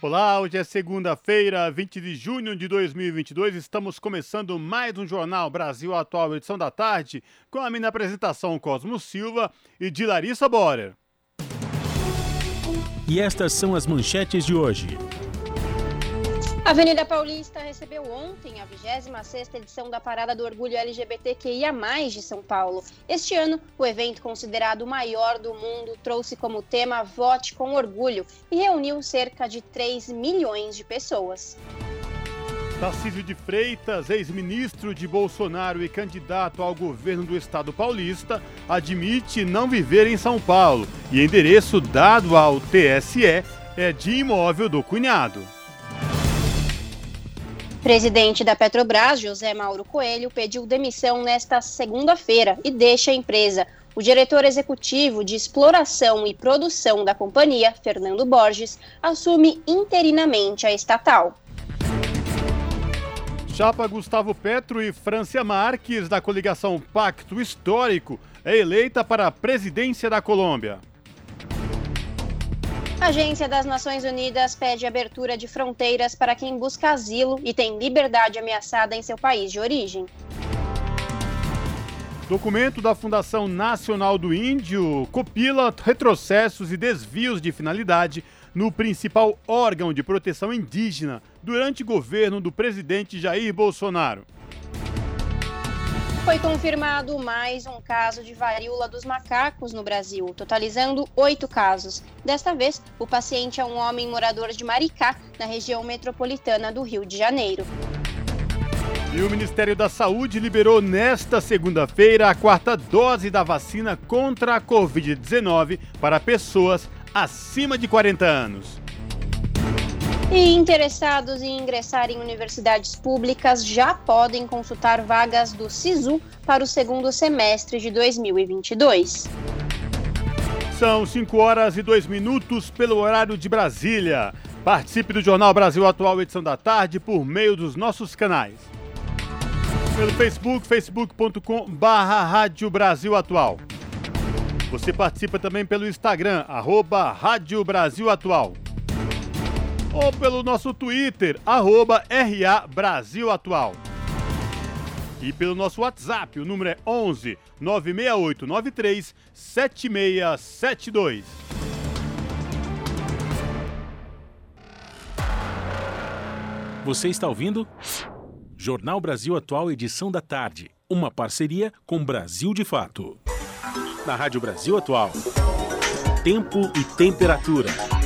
Olá, hoje é segunda-feira, 20 de junho de 2022. Estamos começando mais um Jornal Brasil Atual, edição da tarde, com a minha apresentação Cosmo Silva e de Larissa Borer. E estas são as manchetes de hoje. A Avenida Paulista recebeu ontem a 26ª edição da Parada do Orgulho LGBTQIA+, de São Paulo. Este ano, o evento considerado o maior do mundo trouxe como tema Vote com Orgulho e reuniu cerca de 3 milhões de pessoas. Tarcísio de Freitas, ex-ministro de Bolsonaro e candidato ao governo do estado paulista, admite não viver em São Paulo e endereço dado ao TSE é de imóvel do cunhado. Presidente da Petrobras, José Mauro Coelho, pediu demissão nesta segunda-feira e deixa a empresa. O diretor executivo de exploração e produção da companhia, Fernando Borges, assume interinamente a estatal. Chapa Gustavo Petro e Francia Marques, da coligação Pacto Histórico, é eleita para a presidência da Colômbia. A Agência das Nações Unidas pede abertura de fronteiras para quem busca asilo e tem liberdade ameaçada em seu país de origem. Documento da Fundação Nacional do Índio copila retrocessos e desvios de finalidade no principal órgão de proteção indígena durante o governo do presidente Jair Bolsonaro. Foi confirmado mais um caso de varíola dos macacos no Brasil, totalizando oito casos. Desta vez, o paciente é um homem morador de Maricá, na região metropolitana do Rio de Janeiro. E o Ministério da Saúde liberou nesta segunda-feira a quarta dose da vacina contra a Covid-19 para pessoas acima de 40 anos. E interessados em ingressar em universidades públicas já podem consultar vagas do SISU para o segundo semestre de 2022. São 5 horas e 2 minutos pelo horário de Brasília. Participe do Jornal Brasil Atual, edição da tarde, por meio dos nossos canais. Pelo Facebook, facebook.com barra Rádio Brasil Atual. Você participa também pelo Instagram, arroba Rádio Brasil Atual ou pelo nosso Twitter, arroba RA Brasil Atual. E pelo nosso WhatsApp, o número é 11 968 93 7672. Você está ouvindo? Jornal Brasil Atual, edição da tarde. Uma parceria com Brasil de Fato. Na Rádio Brasil Atual. Tempo e temperatura.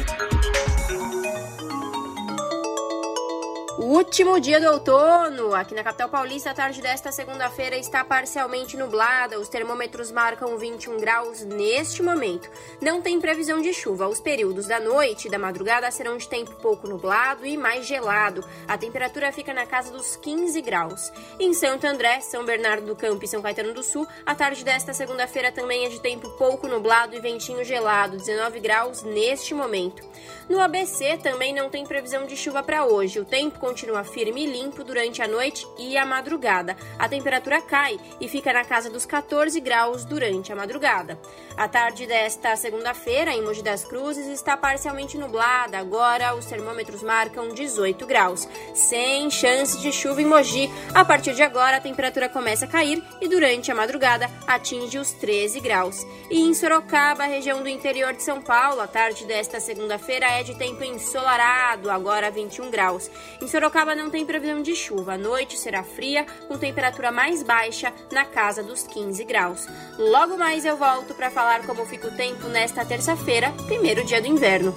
Último dia do outono. Aqui na capital paulista, a tarde desta segunda-feira está parcialmente nublada. Os termômetros marcam 21 graus neste momento. Não tem previsão de chuva. Os períodos da noite e da madrugada serão de tempo pouco nublado e mais gelado. A temperatura fica na casa dos 15 graus. Em Santo André, São Bernardo do Campo e São Caetano do Sul, a tarde desta segunda-feira também é de tempo pouco nublado e ventinho gelado, 19 graus neste momento. No ABC também não tem previsão de chuva para hoje. O tempo continua firme e limpo durante a noite e a madrugada. A temperatura cai e fica na casa dos 14 graus durante a madrugada. A tarde desta segunda-feira, em Mogi das Cruzes, está parcialmente nublada. Agora os termômetros marcam 18 graus. Sem chance de chuva em Mogi. A partir de agora, a temperatura começa a cair e durante a madrugada atinge os 13 graus. E em Sorocaba, região do interior de São Paulo, a tarde desta segunda-feira é de tempo ensolarado, agora 21 graus. Em Sorocaba não tem previsão de chuva. A noite será fria, com temperatura mais baixa, na casa dos 15 graus. Logo mais eu volto para falar como fica o tempo nesta terça-feira, primeiro dia do inverno.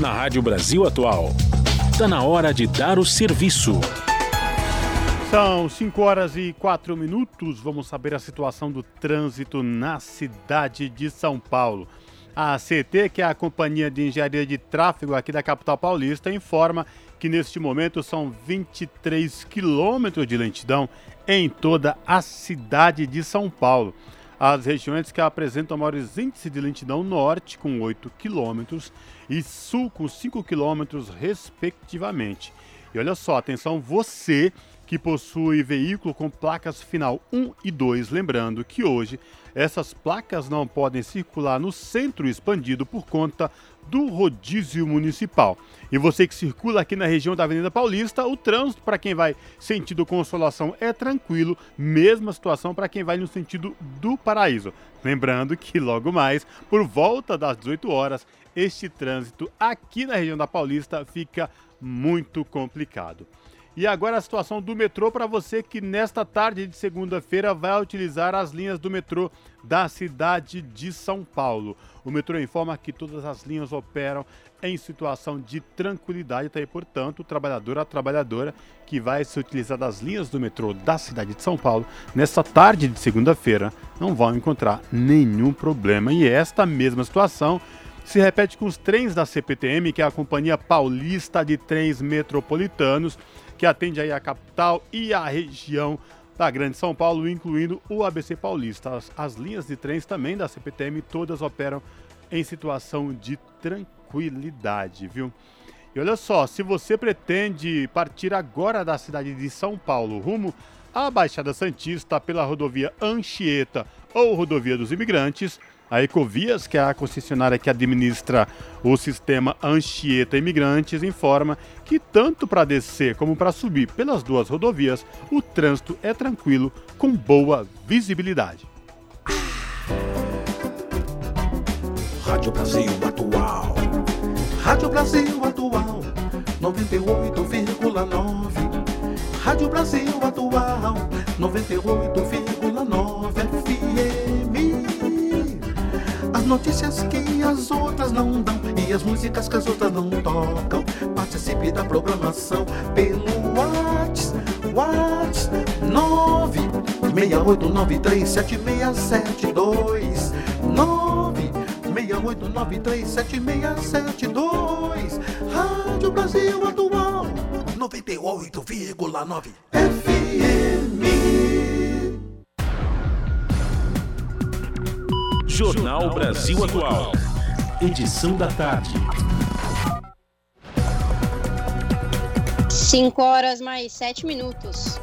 Na Rádio Brasil Atual, está na hora de dar o serviço. São 5 horas e 4 minutos. Vamos saber a situação do trânsito na cidade de São Paulo. A CT, que é a Companhia de Engenharia de Tráfego aqui da capital paulista, informa que neste momento são 23 quilômetros de lentidão em toda a cidade de São Paulo. As regiões que apresentam maiores índices de lentidão norte, com 8 quilômetros, e sul, com 5 quilômetros, respectivamente. E olha só, atenção, você que possui veículo com placas final 1 e 2, lembrando que hoje essas placas não podem circular no centro expandido por conta do rodízio municipal. E você que circula aqui na região da Avenida Paulista, o trânsito para quem vai sentido Consolação é tranquilo, mesma situação para quem vai no sentido do Paraíso. Lembrando que logo mais, por volta das 18 horas, este trânsito aqui na região da Paulista fica muito complicado. E agora a situação do metrô para você que nesta tarde de segunda-feira vai utilizar as linhas do metrô da cidade de São Paulo. O metrô informa que todas as linhas operam em situação de tranquilidade, tá aí, portanto, o trabalhador, a trabalhadora que vai se utilizar das linhas do metrô da cidade de São Paulo nesta tarde de segunda-feira não vão encontrar nenhum problema. E esta mesma situação se repete com os trens da CPTM, que é a Companhia Paulista de Trens Metropolitanos, que atende aí a capital e a região da Grande São Paulo, incluindo o ABC Paulista. As, as linhas de trens também da CPTM todas operam em situação de tranquilidade, viu? E olha só, se você pretende partir agora da cidade de São Paulo rumo à Baixada Santista pela rodovia Anchieta ou rodovia dos Imigrantes, a Ecovias, que é a concessionária que administra o sistema Anchieta Imigrantes, informa que tanto para descer como para subir pelas duas rodovias, o trânsito é tranquilo, com boa visibilidade. Rádio Brasil Atual. Rádio Brasil Atual, 98,9. Rádio Brasil Atual, 98,9 notícias que as outras não dão e as músicas que as outras não tocam. Participe da programação pelo WhatsApp. WhatsApp 968937672 968937672 Rádio Brasil Atual 98,9 FM Jornal Brasil Atual. Edição da tarde. 5 horas mais 7 minutos.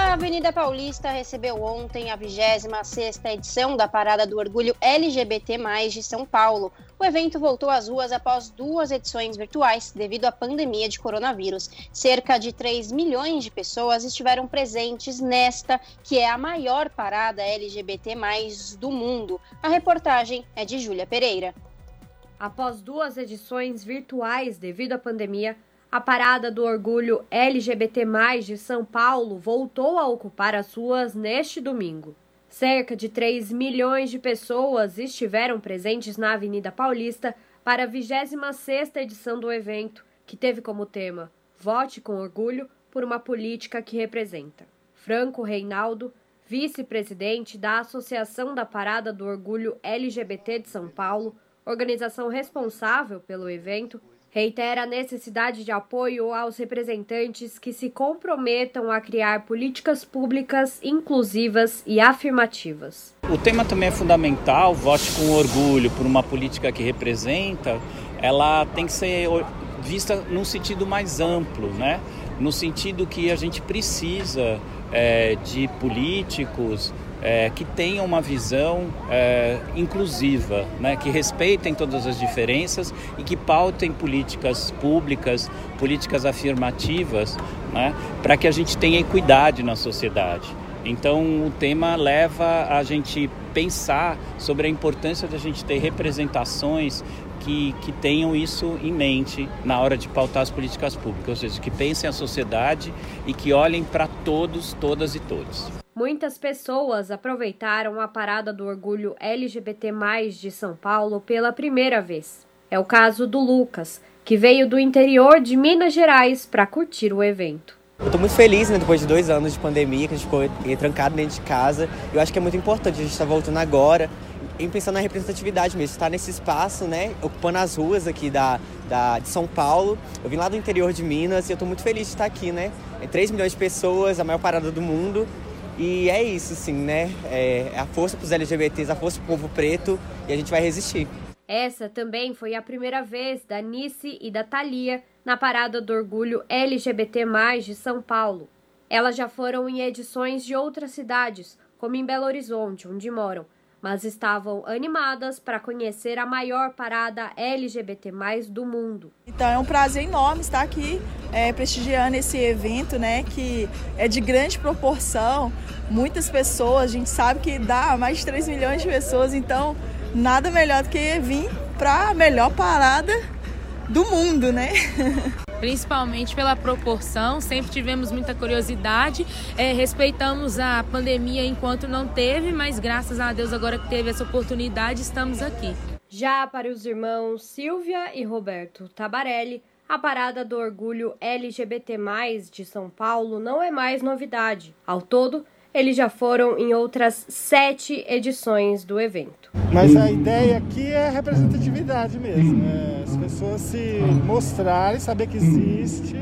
A Avenida Paulista recebeu ontem a 26ª edição da Parada do Orgulho LGBT+, de São Paulo. O evento voltou às ruas após duas edições virtuais devido à pandemia de coronavírus. Cerca de 3 milhões de pessoas estiveram presentes nesta, que é a maior parada LGBT+, do mundo. A reportagem é de Júlia Pereira. Após duas edições virtuais devido à pandemia, a Parada do Orgulho LGBT+, de São Paulo voltou a ocupar as ruas neste domingo. Cerca de 3 milhões de pessoas estiveram presentes na Avenida Paulista para a 26ª edição do evento, que teve como tema Vote com Orgulho por uma política que representa. Franco Reinaldo, vice-presidente da Associação da Parada do Orgulho LGBT de São Paulo, organização responsável pelo evento, reitera a necessidade de apoio aos representantes que se comprometam a criar políticas públicas inclusivas e afirmativas. O tema também é fundamental, vote com orgulho por uma política que representa, ela tem que ser vista num sentido mais amplo, né? no sentido que a gente precisa é, de políticos, é, que tenham uma visão é, inclusiva, né, que respeitem todas as diferenças e que pautem políticas públicas, políticas afirmativas, né, para que a gente tenha equidade na sociedade. Então o tema leva a gente pensar sobre a importância de a gente ter representações que, que tenham isso em mente na hora de pautar as políticas públicas, ou seja, que pensem a sociedade e que olhem para todos, todas e todos. Muitas pessoas aproveitaram a parada do orgulho LGBT+, de São Paulo pela primeira vez. É o caso do Lucas, que veio do interior de Minas Gerais para curtir o evento. Eu estou muito feliz, né, depois de dois anos de pandemia, que a gente ficou trancado dentro de casa. Eu acho que é muito importante, a gente está voltando agora, em pensar na representatividade mesmo, estar nesse espaço, né, ocupando as ruas aqui da, da, de São Paulo. Eu vim lá do interior de Minas e eu estou muito feliz de estar aqui, né? É 3 milhões de pessoas, a maior parada do mundo. E é isso, sim, né? É, a força para os LGBTs, a força para o povo preto e a gente vai resistir. Essa também foi a primeira vez da Nice e da Thalia na Parada do Orgulho LGBT+, de São Paulo. Elas já foram em edições de outras cidades, como em Belo Horizonte, onde moram, mas estavam animadas para conhecer a maior parada LGBT+ do mundo. Então é um prazer enorme estar aqui é, prestigiando esse evento, né, que é de grande proporção, muitas pessoas, a gente sabe que dá mais de 3 milhões de pessoas, então nada melhor do que vir para a melhor parada do mundo, né? principalmente pela proporção. Sempre tivemos muita curiosidade, é, respeitamos a pandemia enquanto não teve, mas graças a Deus, agora que teve essa oportunidade, estamos aqui. Já para os irmãos Silvia e Roberto Tabarelli, a Parada do Orgulho LGBT, de São Paulo não é mais novidade. Ao todo, eles já foram em outras sete edições do evento. Mas a ideia aqui é representatividade mesmo, né? as pessoas se mostrarem, saber que existe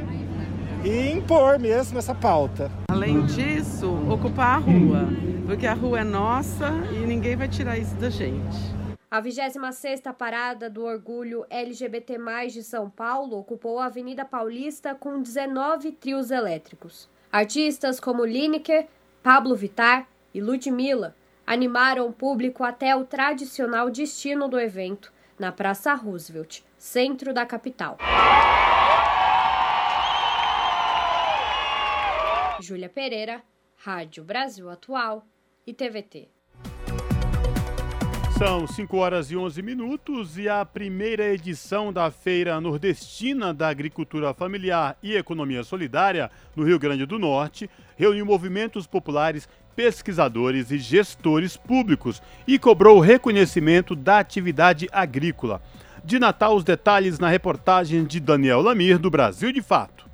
e impor mesmo essa pauta. Além disso, ocupar a rua, porque a rua é nossa e ninguém vai tirar isso da gente. A 26ª Parada do Orgulho LGBT+, de São Paulo ocupou a Avenida Paulista com 19 trios elétricos. Artistas como Lineker, Pablo Vittar e Ludmilla animaram o público até o tradicional destino do evento, na Praça Roosevelt, centro da capital. Júlia Pereira, Rádio Brasil Atual e TVT. São 5 horas e 11 minutos e a primeira edição da Feira Nordestina da Agricultura Familiar e Economia Solidária, no Rio Grande do Norte, reuniu movimentos populares, pesquisadores e gestores públicos e cobrou o reconhecimento da atividade agrícola. De Natal, os detalhes na reportagem de Daniel Lamir, do Brasil de Fato.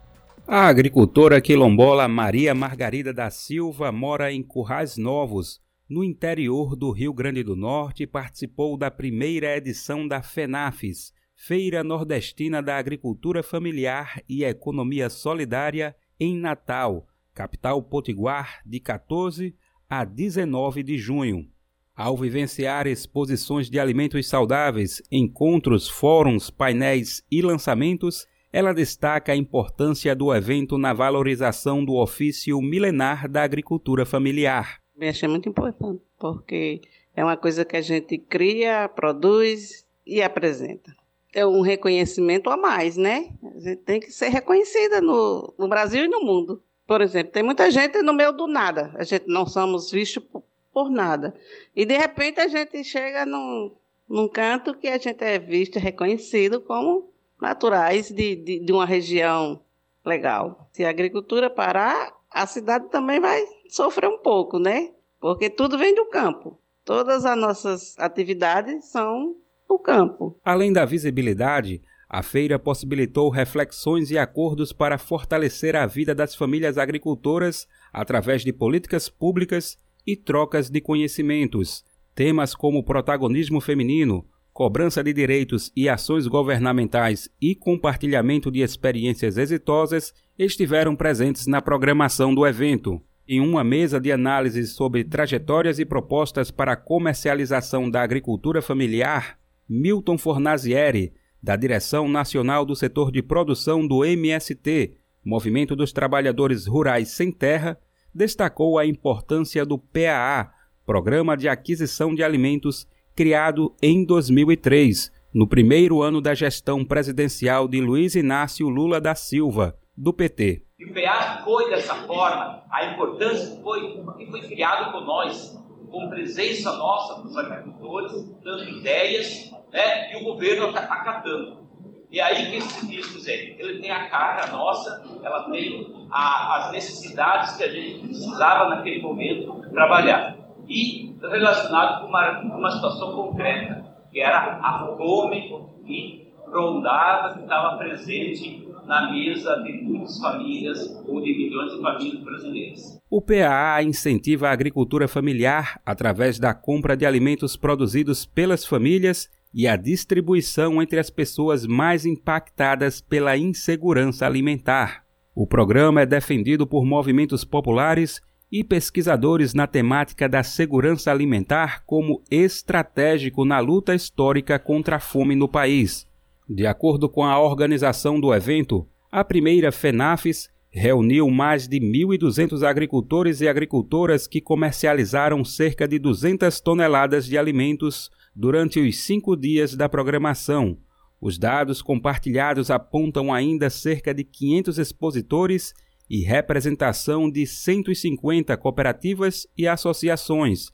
A agricultora quilombola Maria Margarida da Silva mora em Currais Novos, no interior do Rio Grande do Norte, participou da primeira edição da FENAFES, Feira Nordestina da Agricultura Familiar e Economia Solidária, em Natal, capital potiguar, de 14 a 19 de junho. Ao vivenciar exposições de alimentos saudáveis, encontros, fóruns, painéis e lançamentos, ela destaca a importância do evento na valorização do ofício milenar da agricultura familiar. Eu achei muito importante, porque é uma coisa que a gente cria, produz e apresenta. É um reconhecimento a mais, né? A gente tem que ser reconhecida no, no Brasil e no mundo. Por exemplo, tem muita gente no meio do nada. A gente não somos vistos por, por nada. E de repente a gente chega num, num canto que a gente é visto, reconhecido como naturais de, de, de uma região legal. Se a agricultura parar, a cidade também vai sofrer um pouco, né? Porque tudo vem do campo. Todas as nossas atividades são do campo. Além da visibilidade, a feira possibilitou reflexões e acordos para fortalecer a vida das famílias agricultoras através de políticas públicas e trocas de conhecimentos. Temas como protagonismo feminino, cobrança de direitos e ações governamentais e compartilhamento de experiências exitosas estiveram presentes na programação do evento. Em uma mesa de análise sobre trajetórias e propostas para a comercialização da agricultura familiar, Milton Fornazieri, da Direção Nacional do Setor de Produção do MST, Movimento dos Trabalhadores Rurais Sem Terra, destacou a importância do PAA, Programa de Aquisição de Alimentos, criado em 2003, no primeiro ano da gestão presidencial de Luiz Inácio Lula da Silva, do PT. E o PA foi dessa forma, a importância foi porque foi criado por nós, com presença nossa dos agricultores, dando ideias, né? e o governo está acatando. E aí que esses discos é, ele tem a cara nossa, ela tem a, as necessidades que a gente precisava naquele momento trabalhar. E relacionado com uma, uma situação concreta, que era a fome que rondava, que estava presente na mesa de muitas famílias ou de milhões de famílias brasileiras. O PAA incentiva a agricultura familiar através da compra de alimentos produzidos pelas famílias e a distribuição entre as pessoas mais impactadas pela insegurança alimentar. O programa é defendido por movimentos populares e pesquisadores na temática da segurança alimentar como estratégico na luta histórica contra a fome no país. De acordo com a organização do evento, a primeira FENAFES reuniu mais de 1.200 agricultores e agricultoras que comercializaram cerca de 200 toneladas de alimentos durante os cinco dias da programação. Os dados compartilhados apontam ainda cerca de 500 expositores e representação de 150 cooperativas e associações.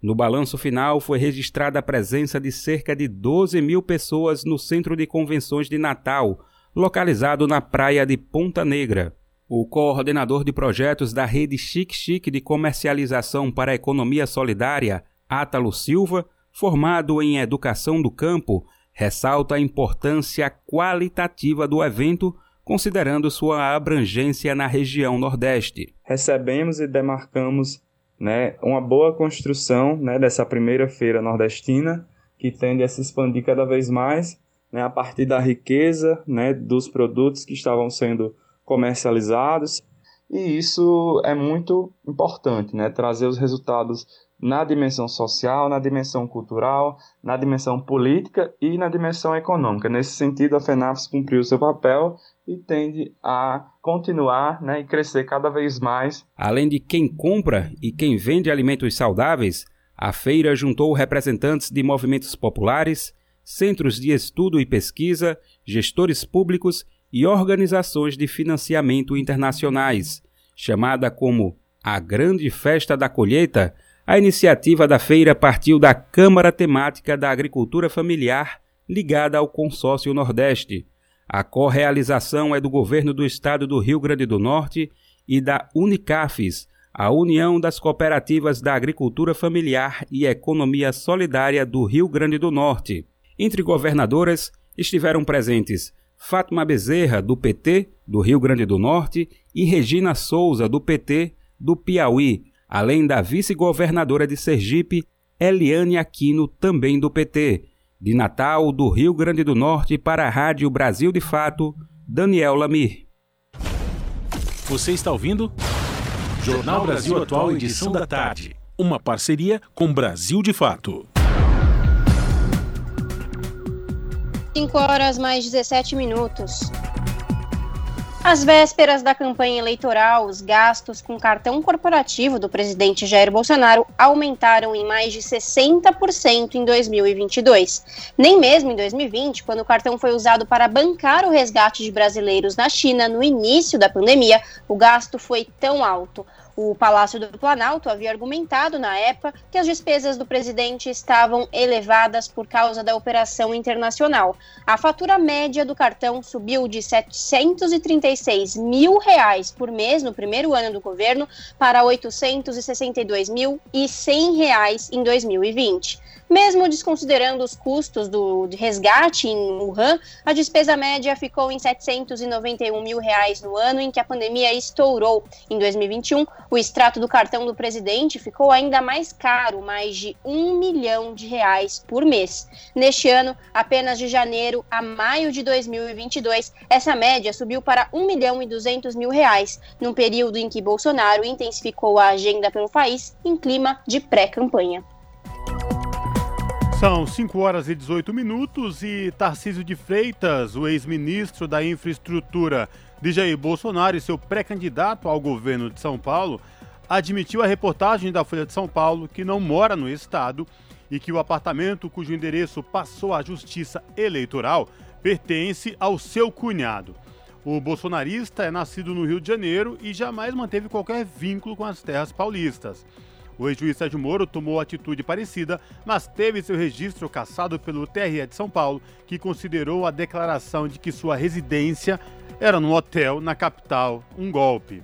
No balanço final, foi registrada a presença de cerca de 12 mil pessoas no Centro de Convenções de Natal, localizado na praia de Ponta Negra. O coordenador de projetos da rede Chic Chic de comercialização para a economia solidária, Átalo Silva, formado em educação do campo, ressalta a importância qualitativa do evento considerando sua abrangência na região Nordeste. Recebemos e demarcamos né, uma boa construção né, dessa primeira feira nordestina, que tende a se expandir cada vez mais né, a partir da riqueza né, dos produtos que estavam sendo comercializados. E isso é muito importante, né, trazer os resultados na dimensão social, na dimensão cultural, na dimensão política e na dimensão econômica. Nesse sentido, a FENAFS cumpriu seu papel e tende a continuar né, e crescer cada vez mais. Além de quem compra e quem vende alimentos saudáveis, a feira juntou representantes de movimentos populares, centros de estudo e pesquisa, gestores públicos e organizações de financiamento internacionais. Chamada como a Grande Festa da Colheita, a iniciativa da feira partiu da Câmara Temática da Agricultura Familiar, ligada ao Consórcio Nordeste a correalização é do governo do estado do Rio Grande do Norte e da Unicafes, a União das Cooperativas da Agricultura Familiar e Economia Solidária do Rio Grande do Norte. Entre governadoras estiveram presentes Fátima Bezerra, do PT, do Rio Grande do Norte, e Regina Souza, do PT, do Piauí, além da vice-governadora de Sergipe, Eliane Aquino, também do PT. De Natal, do Rio Grande do Norte, para a Rádio Brasil de Fato, Daniel Lamir. Você está ouvindo? Jornal Brasil Atual, edição da tarde. Uma parceria com Brasil de Fato. 5 horas mais 17 minutos. Às vésperas da campanha eleitoral, os gastos com cartão corporativo do presidente Jair Bolsonaro aumentaram em mais de 60% em 2022. Nem mesmo em 2020, quando o cartão foi usado para bancar o resgate de brasileiros na China no início da pandemia, o gasto foi tão alto. O Palácio do Planalto havia argumentado na época que as despesas do presidente estavam elevadas por causa da operação internacional. A fatura média do cartão subiu de 736 mil reais por mês no primeiro ano do governo para 862 mil e 100 reais em 2020. Mesmo desconsiderando os custos do resgate em Wuhan, a despesa média ficou em 791 mil reais no ano em que a pandemia estourou. Em 2021, o extrato do cartão do presidente ficou ainda mais caro, mais de um milhão de reais por mês. Neste ano, apenas de janeiro a maio de 2022, essa média subiu para 1 milhão e 200 mil reais, num período em que Bolsonaro intensificou a agenda pelo país em clima de pré-campanha. São 5 horas e 18 minutos e Tarcísio de Freitas, o ex-ministro da Infraestrutura Jair Bolsonaro e seu pré-candidato ao governo de São Paulo, admitiu a reportagem da Folha de São Paulo que não mora no estado e que o apartamento cujo endereço passou à Justiça Eleitoral pertence ao seu cunhado. O bolsonarista é nascido no Rio de Janeiro e jamais manteve qualquer vínculo com as terras paulistas. O ex-juiz Sérgio Moro tomou atitude parecida, mas teve seu registro cassado pelo TRE de São Paulo, que considerou a declaração de que sua residência era num hotel na capital um golpe.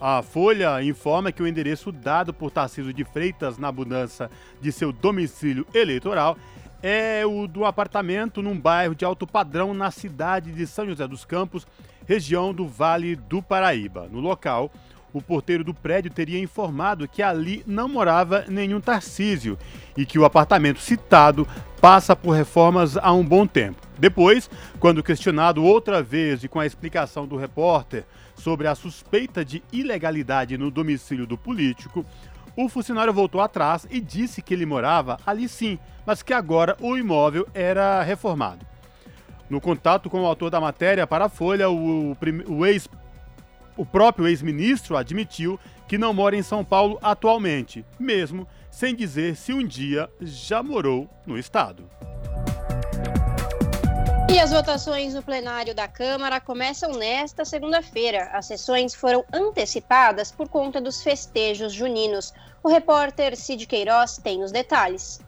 A Folha informa que o endereço dado por Tarcísio de Freitas na mudança de seu domicílio eleitoral é o do apartamento num bairro de alto padrão na cidade de São José dos Campos, região do Vale do Paraíba. No local, o porteiro do prédio teria informado que ali não morava nenhum Tarcísio e que o apartamento citado passa por reformas há um bom tempo. Depois, quando questionado outra vez e com a explicação do repórter sobre a suspeita de ilegalidade no domicílio do político, o funcionário voltou atrás e disse que ele morava ali sim, mas que agora o imóvel era reformado. No contato com o autor da matéria para a Folha, o, o, ex, o próprio ex-ministro admitiu que não mora em São Paulo atualmente, mesmo sem dizer se um dia já morou no estado. E as votações no plenário da Câmara começam nesta segunda-feira. As sessões foram antecipadas por conta dos festejos juninos. O repórter Cid Queiroz tem os detalhes.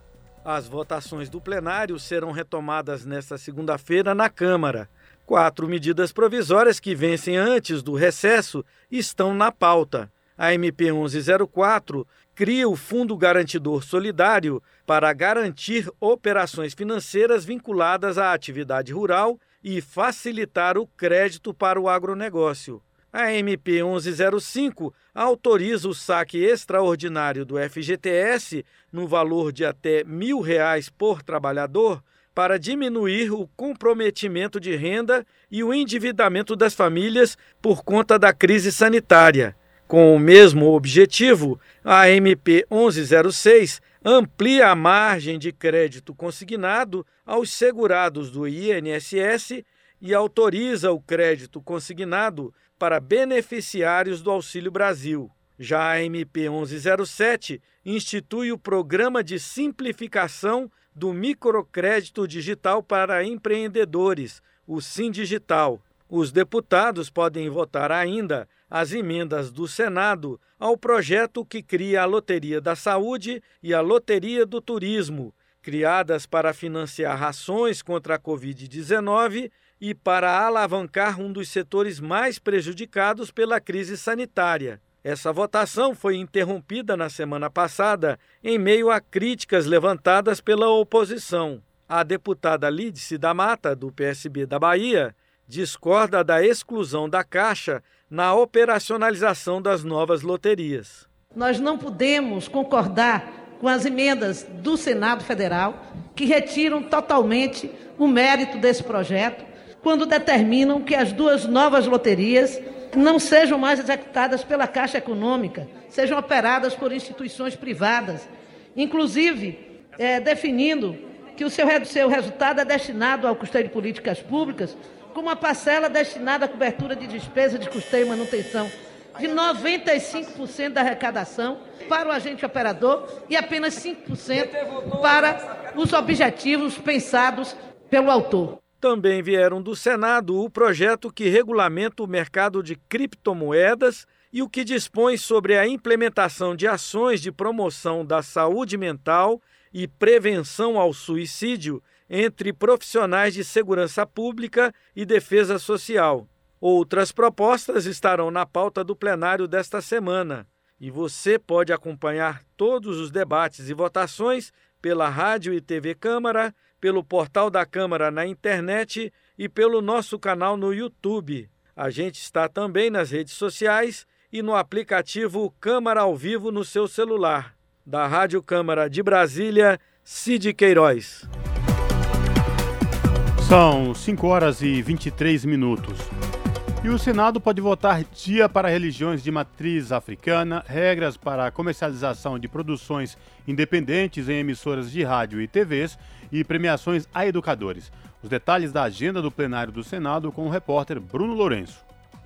As votações do plenário serão retomadas nesta segunda-feira na Câmara. Quatro medidas provisórias que vencem antes do recesso estão na pauta. A MP 1104 cria o Fundo Garantidor Solidário para garantir operações financeiras vinculadas à atividade rural e facilitar o crédito para o agronegócio. A MP 1105 autoriza o saque extraordinário do FGTS no valor de até R$ mil reais por trabalhador para diminuir o comprometimento de renda e o endividamento das famílias por conta da crise sanitária. Com o mesmo objetivo, a MP 1106 amplia a margem de crédito consignado aos segurados do INSS e autoriza o crédito consignado para beneficiários do Auxílio Brasil. Já a MP 1107 institui o Programa de Simplificação do Microcrédito Digital para Empreendedores, o SIM Digital. Os deputados podem votar ainda as emendas do Senado ao projeto que cria a Loteria da Saúde e a Loteria do Turismo, criadas para financiar ações contra a Covid-19 e para alavancar um dos setores mais prejudicados pela crise sanitária. Essa votação foi interrompida na semana passada em meio a críticas levantadas pela oposição. A deputada Lídice da Mata, do PSB da Bahia, discorda da exclusão da Caixa na operacionalização das novas loterias. Nós não podemos concordar com as emendas do Senado Federal, que retiram totalmente o mérito desse projeto, quando determinam que as duas novas loterias não sejam mais executadas pela Caixa Econômica, sejam operadas por instituições privadas, inclusive é, definindo que o seu, seu resultado é destinado ao custeio de políticas públicas com uma parcela destinada à cobertura de despesas de custeio e manutenção de 95% da arrecadação para o agente operador e apenas 5% para os objetivos pensados pelo autor. Também vieram do Senado o projeto que regulamenta o mercado de criptomoedas e o que dispõe sobre a implementação de ações de promoção da saúde mental e prevenção ao suicídio entre profissionais de segurança pública e defesa social. Outras propostas estarão na pauta do plenário desta semana. E você pode acompanhar todos os debates e votações pela Rádio e TV Câmara, pelo portal da Câmara na internet e pelo nosso canal no YouTube. A gente está também nas redes sociais e no aplicativo Câmara ao Vivo no seu celular. Da Rádio Câmara de Brasília, Cid Queiroz. São 5 horas e 23 minutos. E o Senado pode votar dia para religiões de matriz africana, regras para a comercialização de produções independentes em emissoras de rádio e TVs e premiações a educadores. Os detalhes da agenda do plenário do Senado com o repórter Bruno Lourenço.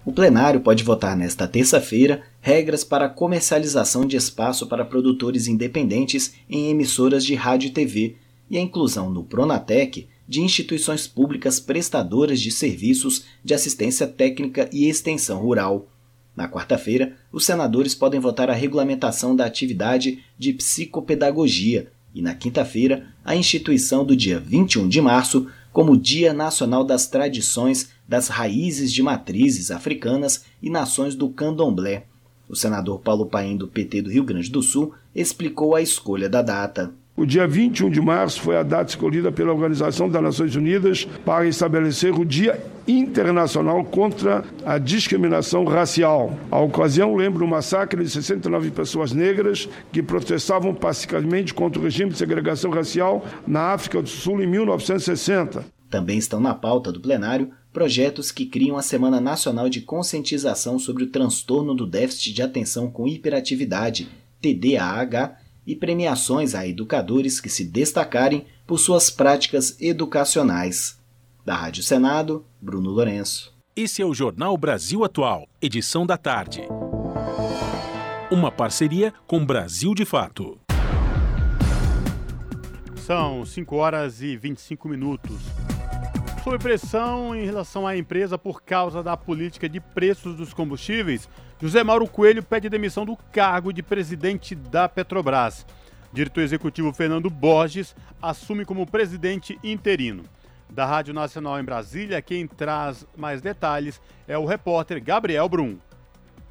O plenário pode votar nesta terça-feira regras para a comercialização de espaço para produtores independentes em emissoras de rádio e TV e a inclusão no Pronatec de instituições públicas prestadoras de serviços de assistência técnica e extensão rural. Na quarta-feira, os senadores podem votar a regulamentação da atividade de psicopedagogia e, na quinta-feira, a instituição do dia 21 de março como Dia Nacional das Tradições das Raízes de Matrizes Africanas e Nações do Candomblé. O senador Paulo Paim, do PT do Rio Grande do Sul, explicou a escolha da data. O dia 21 de março foi a data escolhida pela Organização das Nações Unidas para estabelecer o Dia Internacional contra a Discriminação Racial. A ocasião lembra o massacre de 69 pessoas negras que protestavam pacificamente contra o regime de segregação racial na África do Sul em 1960. Também estão na pauta do plenário projetos que criam a Semana Nacional de Conscientização sobre o Transtorno do Déficit de Atenção com Hiperatividade, TDAH, e premiações a educadores que se destacarem por suas práticas educacionais. Da Rádio Senado, Bruno Lourenço. Esse é o Jornal Brasil Atual, edição da tarde. Uma parceria com Brasil de Fato. São 5 horas e 25 minutos. Sob pressão em relação à empresa por causa da política de preços dos combustíveis, José Mauro Coelho pede demissão do cargo de presidente da Petrobras. Diretor executivo Fernando Borges assume como presidente interino. Da Rádio Nacional em Brasília, quem traz mais detalhes é o repórter Gabriel Brum.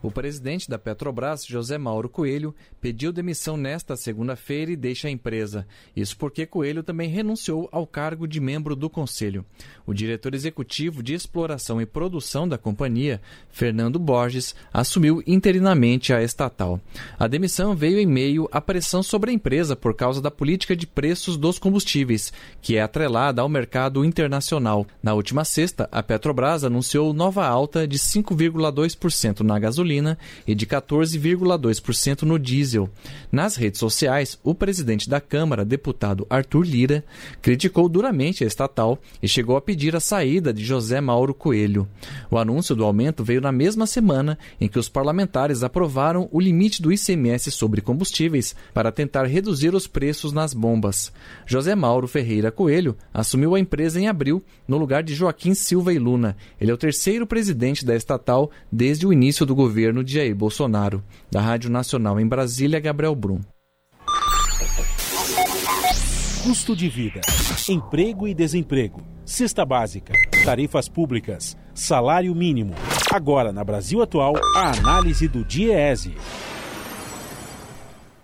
O presidente da Petrobras, José Mauro Coelho, pediu demissão nesta segunda-feira e deixa a empresa. Isso porque Coelho também renunciou ao cargo de membro do conselho. O diretor executivo de exploração e produção da companhia, Fernando Borges, assumiu interinamente a estatal. A demissão veio em meio à pressão sobre a empresa por causa da política de preços dos combustíveis, que é atrelada ao mercado internacional. Na última sexta, a Petrobras anunciou nova alta de 5,2% na gasolina gasolina e de 14,2% no diesel. Nas redes sociais, o presidente da Câmara, deputado Arthur Lira, criticou duramente a estatal e chegou a pedir a saída de José Mauro Coelho. O anúncio do aumento veio na mesma semana em que os parlamentares aprovaram o limite do ICMS sobre combustíveis para tentar reduzir os preços nas bombas. José Mauro Ferreira Coelho assumiu a empresa em abril, no lugar de Joaquim Silva e Luna. Ele é o terceiro presidente da estatal desde o início do governo governo de Jair Bolsonaro. Da Rádio Nacional em Brasília, Gabriel Brum. Custo de vida, emprego e desemprego, cesta básica, tarifas públicas, salário mínimo. Agora, na Brasil Atual, a análise do DIEESE.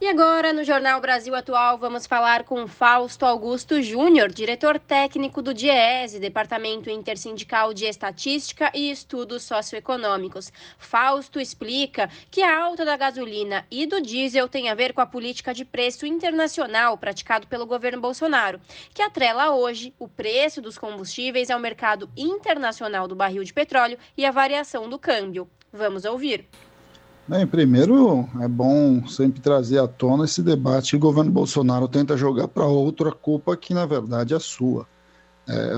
E agora, no Jornal Brasil Atual, vamos falar com Fausto Augusto Júnior, diretor técnico do DIESE, Departamento Intersindical de Estatística e Estudos Socioeconômicos. Fausto explica que a alta da gasolina e do diesel tem a ver com a política de preço internacional praticado pelo governo Bolsonaro, que atrela hoje o preço dos combustíveis ao mercado internacional do barril de petróleo e a variação do câmbio. Vamos ouvir. Bem, primeiro é bom sempre trazer à tona esse debate que o governo Bolsonaro tenta jogar para outra culpa que na verdade é sua. É,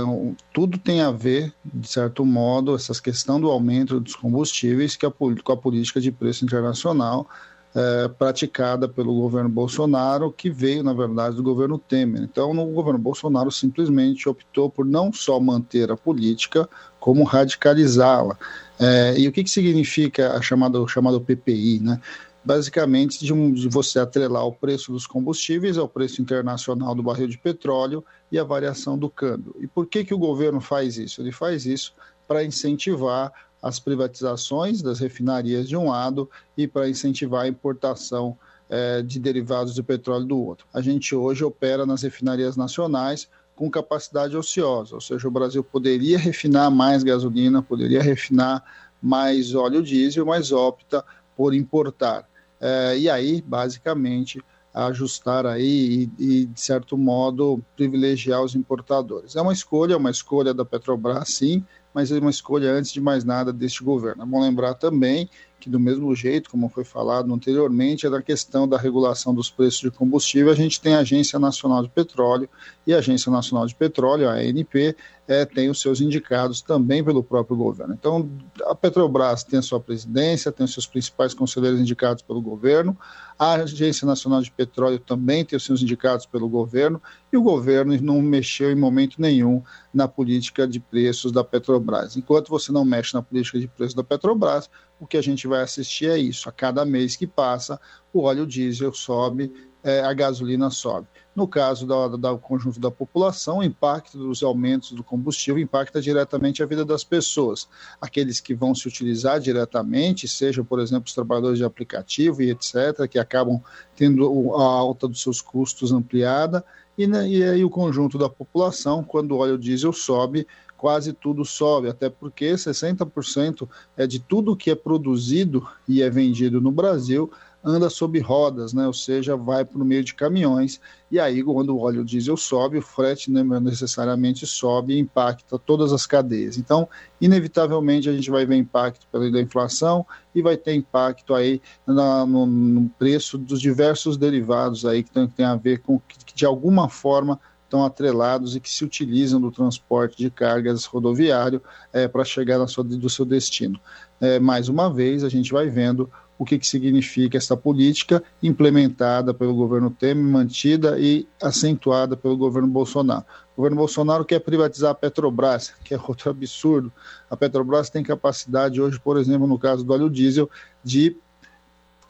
tudo tem a ver, de certo modo, essa questão do aumento dos combustíveis que a, com a política de preço internacional é, praticada pelo governo Bolsonaro, que veio, na verdade, do governo Temer. Então, o governo Bolsonaro simplesmente optou por não só manter a política, como radicalizá-la. É, e o que, que significa a chamada, o chamado PPI, né? Basicamente, de, um, de você atrelar o preço dos combustíveis ao preço internacional do barril de petróleo e a variação do câmbio. E por que, que o governo faz isso? Ele faz isso para incentivar as privatizações das refinarias de um lado e para incentivar a importação é, de derivados de petróleo do outro. A gente hoje opera nas refinarias nacionais com capacidade ociosa, ou seja, o Brasil poderia refinar mais gasolina, poderia refinar mais óleo diesel, mas opta por importar. É, e aí, basicamente, ajustar aí e, e, de certo modo, privilegiar os importadores. É uma escolha, é uma escolha da Petrobras, sim, mas é uma escolha, antes de mais nada, deste governo. É bom lembrar também que, do mesmo jeito, como foi falado anteriormente, é da questão da regulação dos preços de combustível, a gente tem a Agência Nacional de Petróleo, e a Agência Nacional de Petróleo, a ANP, é, tem os seus indicados também pelo próprio governo. Então, a Petrobras tem a sua presidência, tem os seus principais conselheiros indicados pelo governo, a Agência Nacional de Petróleo também tem os seus indicados pelo governo, e o governo não mexeu em momento nenhum na política de preços da Petrobras. Enquanto você não mexe na política de preços da Petrobras, o que a gente vai assistir é isso. A cada mês que passa, o óleo diesel sobe, é, a gasolina sobe. No caso do, do conjunto da população, o impacto dos aumentos do combustível impacta diretamente a vida das pessoas. Aqueles que vão se utilizar diretamente, seja, por exemplo, os trabalhadores de aplicativo e etc., que acabam tendo a alta dos seus custos ampliada, e, né, e aí o conjunto da população, quando o óleo diesel sobe, quase tudo sobe, até porque 60% é de tudo que é produzido e é vendido no Brasil anda sob rodas, né? ou seja, vai por meio de caminhões, e aí quando o óleo diesel sobe, o frete né, necessariamente sobe e impacta todas as cadeias. Então, inevitavelmente, a gente vai ver impacto pela inflação e vai ter impacto aí na, no, no, preço dos diversos derivados aí que tem, que tem a ver com que, que de alguma forma estão atrelados e que se utilizam do transporte de cargas rodoviário é, para chegar sua, do seu destino. É, mais uma vez, a gente vai vendo o que, que significa essa política implementada pelo governo Temer, mantida e acentuada pelo governo Bolsonaro. O governo Bolsonaro quer privatizar a Petrobras, que é outro absurdo. A Petrobras tem capacidade hoje, por exemplo, no caso do óleo diesel, de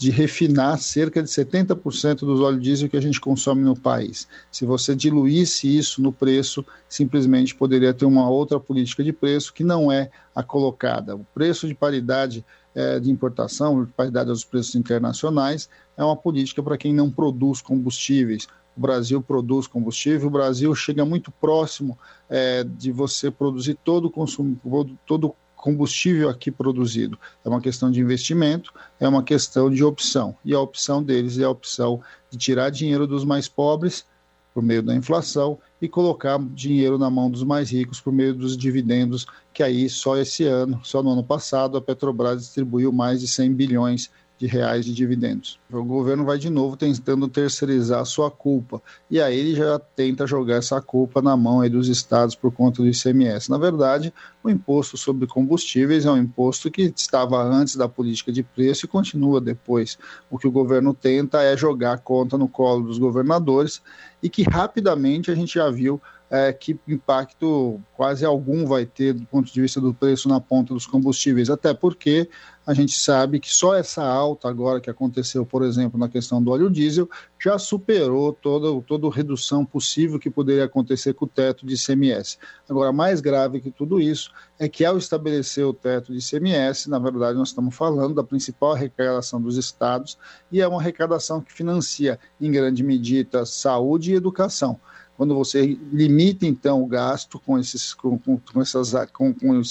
de refinar cerca de 70% dos óleos diesel que a gente consome no país. Se você diluísse isso no preço, simplesmente poderia ter uma outra política de preço que não é a colocada. O preço de paridade é, de importação, de paridade aos preços internacionais, é uma política para quem não produz combustíveis. O Brasil produz combustível, o Brasil chega muito próximo é, de você produzir todo o consumo, todo combustível aqui produzido. É uma questão de investimento, é uma questão de opção. E a opção deles é a opção de tirar dinheiro dos mais pobres por meio da inflação e colocar dinheiro na mão dos mais ricos por meio dos dividendos, que aí só esse ano, só no ano passado, a Petrobras distribuiu mais de 100 bilhões de reais de dividendos. O governo vai de novo tentando terceirizar sua culpa. E aí ele já tenta jogar essa culpa na mão dos estados por conta do ICMS. Na verdade, o imposto sobre combustíveis é um imposto que estava antes da política de preço e continua depois. O que o governo tenta é jogar a conta no colo dos governadores e que rapidamente a gente já viu é, que impacto quase algum vai ter do ponto de vista do preço na ponta dos combustíveis, até porque a gente sabe que só essa alta agora que aconteceu, por exemplo, na questão do óleo diesel, já superou toda, toda redução possível que poderia acontecer com o teto de ICMS. Agora, mais grave que tudo isso é que ao estabelecer o teto de ICMS, na verdade nós estamos falando da principal arrecadação dos estados e é uma arrecadação que financia em grande medida saúde e educação quando você limita então o gasto com esses com, com, com essas com, com,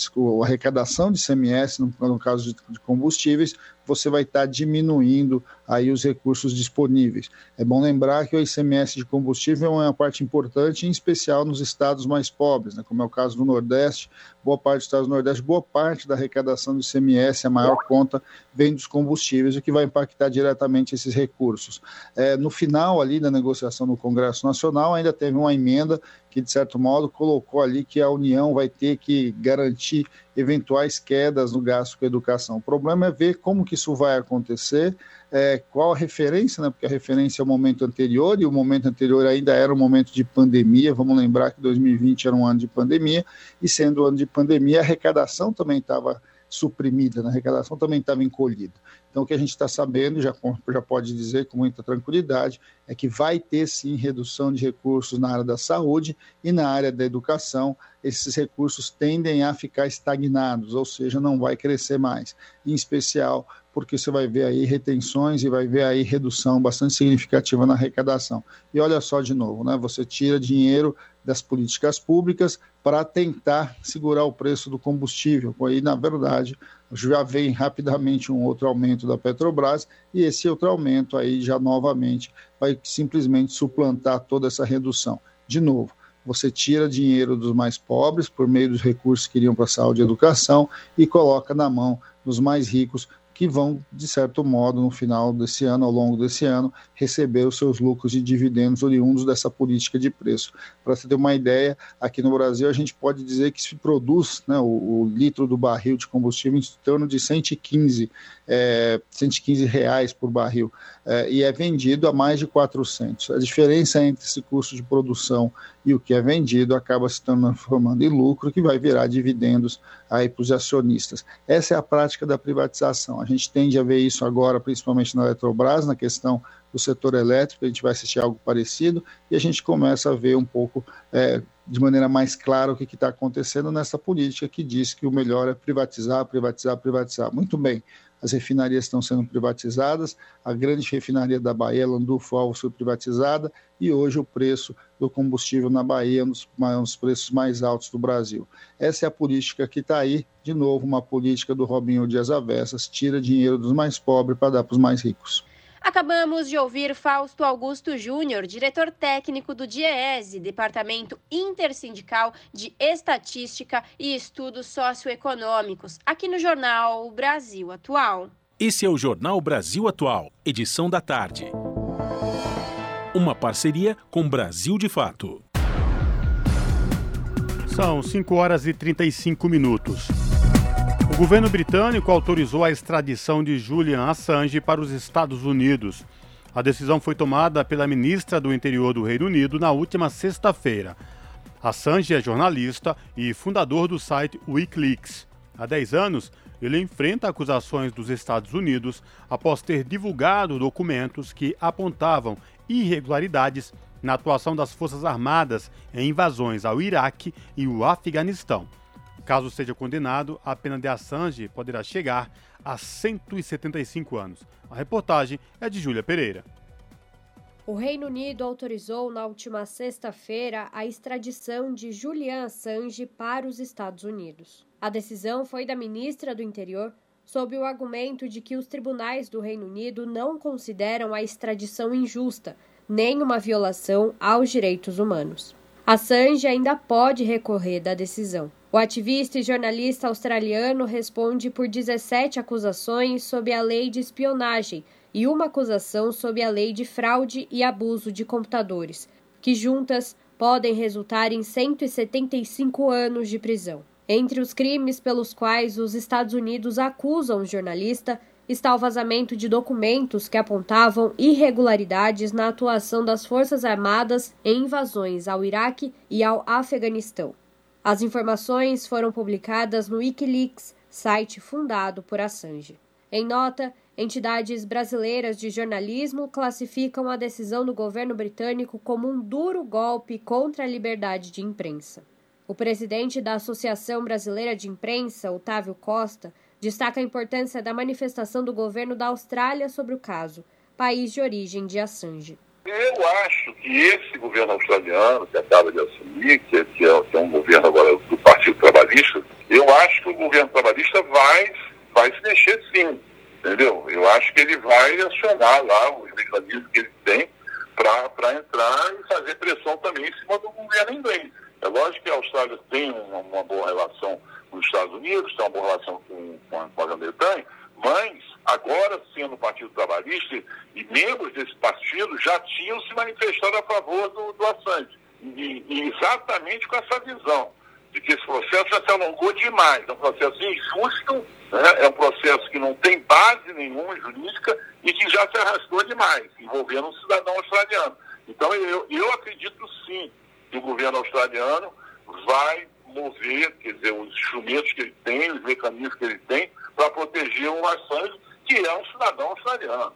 a arrecadação de CMS no, no caso de, de, combustíveis você vai estar diminuindo aí os recursos disponíveis. É bom lembrar que o ICMS de combustível é uma parte importante, em especial nos estados mais pobres, né, como é o caso do Nordeste, boa parte dos estados do Nordeste, boa parte da arrecadação do ICMS, a maior conta, vem dos combustíveis, o que vai impactar diretamente esses recursos. É, no final ali da negociação no Congresso Nacional, ainda teve uma emenda que, de certo modo, colocou ali que a União vai ter que garantir eventuais quedas no gasto com a educação. O problema é ver como que isso vai acontecer, é, qual a referência, né? porque a referência é o momento anterior, e o momento anterior ainda era um momento de pandemia, vamos lembrar que 2020 era um ano de pandemia, e sendo um ano de pandemia, a arrecadação também estava suprimida, né? a arrecadação também estava encolhida. Então, o que a gente está sabendo, já, já pode dizer com muita tranquilidade, é que vai ter sim redução de recursos na área da saúde e na área da educação. Esses recursos tendem a ficar estagnados, ou seja, não vai crescer mais. Em especial porque você vai ver aí retenções e vai ver aí redução bastante significativa na arrecadação. E olha só de novo, né? Você tira dinheiro das políticas públicas para tentar segurar o preço do combustível. Aí, na verdade, já vem rapidamente um outro aumento da Petrobras e esse outro aumento aí já novamente vai simplesmente suplantar toda essa redução. De novo, você tira dinheiro dos mais pobres por meio dos recursos que iriam para saúde e educação e coloca na mão dos mais ricos que vão, de certo modo, no final desse ano, ao longo desse ano, receber os seus lucros e dividendos oriundos dessa política de preço. Para você ter uma ideia, aqui no Brasil a gente pode dizer que se produz né, o, o litro do barril de combustível em torno de 115, é, 115 reais por barril é, e é vendido a mais de 400. A diferença entre esse custo de produção e o que é vendido acaba se transformando em lucro que vai virar dividendos para os acionistas. Essa é a prática da privatização. A gente tende a ver isso agora, principalmente na Eletrobras, na questão do setor elétrico, a gente vai assistir algo parecido e a gente começa a ver um pouco é, de maneira mais clara o que está acontecendo nessa política que diz que o melhor é privatizar, privatizar, privatizar. Muito bem, as refinarias estão sendo privatizadas, a grande refinaria da Bahia, Landulfo Alves, foi privatizada e hoje o preço do combustível na Bahia é um dos, um dos preços mais altos do Brasil. Essa é a política que está aí, de novo, uma política do Robinho Dias Avessas, tira dinheiro dos mais pobres para dar para os mais ricos. Acabamos de ouvir Fausto Augusto Júnior, diretor técnico do DIEESE, Departamento Intersindical de Estatística e Estudos Socioeconômicos, aqui no jornal Brasil Atual. Esse é o Jornal Brasil Atual, edição da tarde. Uma parceria com Brasil de Fato. São 5 horas e 35 minutos. O governo britânico autorizou a extradição de Julian Assange para os Estados Unidos. A decisão foi tomada pela ministra do Interior do Reino Unido na última sexta-feira. Assange é jornalista e fundador do site Wikileaks. Há 10 anos, ele enfrenta acusações dos Estados Unidos após ter divulgado documentos que apontavam irregularidades na atuação das Forças Armadas em invasões ao Iraque e o Afeganistão. Caso seja condenado, a pena de Assange poderá chegar a 175 anos. A reportagem é de Júlia Pereira. O Reino Unido autorizou na última sexta-feira a extradição de Julian Assange para os Estados Unidos. A decisão foi da ministra do Interior sob o argumento de que os tribunais do Reino Unido não consideram a extradição injusta, nem uma violação aos direitos humanos. Assange ainda pode recorrer da decisão. O ativista e jornalista australiano responde por 17 acusações sob a lei de espionagem e uma acusação sob a lei de fraude e abuso de computadores, que juntas podem resultar em 175 anos de prisão. Entre os crimes pelos quais os Estados Unidos acusam o jornalista está o vazamento de documentos que apontavam irregularidades na atuação das Forças Armadas em invasões ao Iraque e ao Afeganistão. As informações foram publicadas no Wikileaks, site fundado por Assange. Em nota, entidades brasileiras de jornalismo classificam a decisão do governo britânico como um duro golpe contra a liberdade de imprensa. O presidente da Associação Brasileira de Imprensa, Otávio Costa, destaca a importância da manifestação do governo da Austrália sobre o caso, país de origem de Assange. Eu acho que esse governo australiano, que acaba de assumir, que é, que é, um governo agora do Partido Trabalhista, eu acho que o governo trabalhista vai, vai se mexer sim, entendeu? Eu acho que ele vai acionar lá os mecanismos que ele tem para entrar e fazer pressão também em cima do governo inglês. É lógico que a Austrália tem uma, uma boa relação os Estados Unidos, tem uma boa relação com, com a, Grã-Bretanha, mas agora sendo o Partido Trabalhista e membros desse partido já tinham se manifestado a favor do, do Assange. E, e exatamente com essa visão de que esse processo já se alongou demais. É um processo injusto, né? é um processo que não tem base nenhuma jurídica e que já se arrastou demais, envolvendo um cidadão australiano. Então, eu, eu acredito sim que o governo australiano vai mover, quer dizer, os instrumentos que ele tem, os mecanismos que ele tem, para proteger o Assange, que é um cidadão australiano.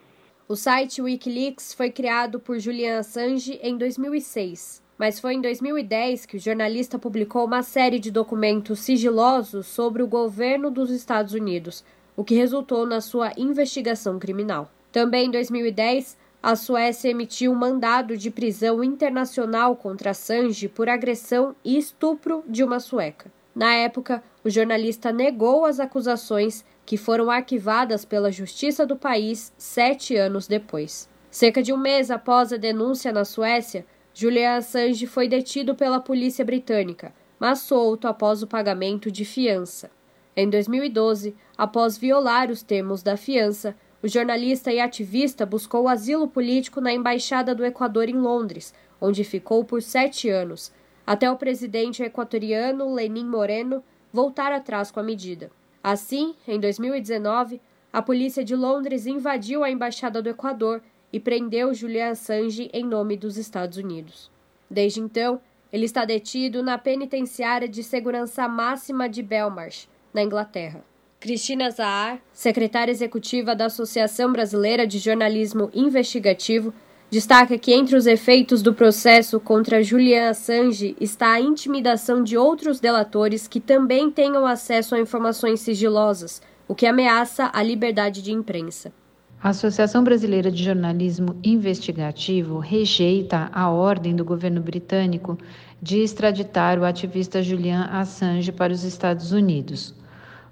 O site Wikileaks foi criado por Julian Assange em 2006, mas foi em 2010 que o jornalista publicou uma série de documentos sigilosos sobre o governo dos Estados Unidos, o que resultou na sua investigação criminal. Também em 2010, a Suécia emitiu um mandado de prisão internacional contra Assange por agressão e estupro de uma sueca. Na época, o jornalista negou as acusações que foram arquivadas pela justiça do país sete anos depois. Cerca de um mês após a denúncia na Suécia, Julian Assange foi detido pela polícia britânica, mas solto após o pagamento de fiança. Em 2012, após violar os termos da fiança, o jornalista e ativista buscou asilo político na Embaixada do Equador em Londres, onde ficou por sete anos, até o presidente equatoriano Lenin Moreno voltar atrás com a medida. Assim, em 2019, a polícia de Londres invadiu a embaixada do Equador e prendeu Julian Assange em nome dos Estados Unidos. Desde então, ele está detido na penitenciária de segurança máxima de Belmarsh, na Inglaterra. Cristina Zahar, secretária executiva da Associação Brasileira de Jornalismo Investigativo, destaca que entre os efeitos do processo contra Julian Assange está a intimidação de outros delatores que também tenham acesso a informações sigilosas, o que ameaça a liberdade de imprensa. A Associação Brasileira de Jornalismo Investigativo rejeita a ordem do governo britânico de extraditar o ativista Julian Assange para os Estados Unidos.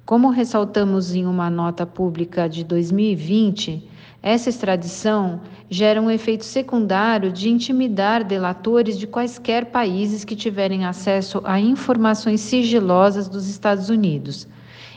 Como ressaltamos em uma nota pública de 2020, essa extradição gera um efeito secundário de intimidar delatores de quaisquer países que tiverem acesso a informações sigilosas dos Estados Unidos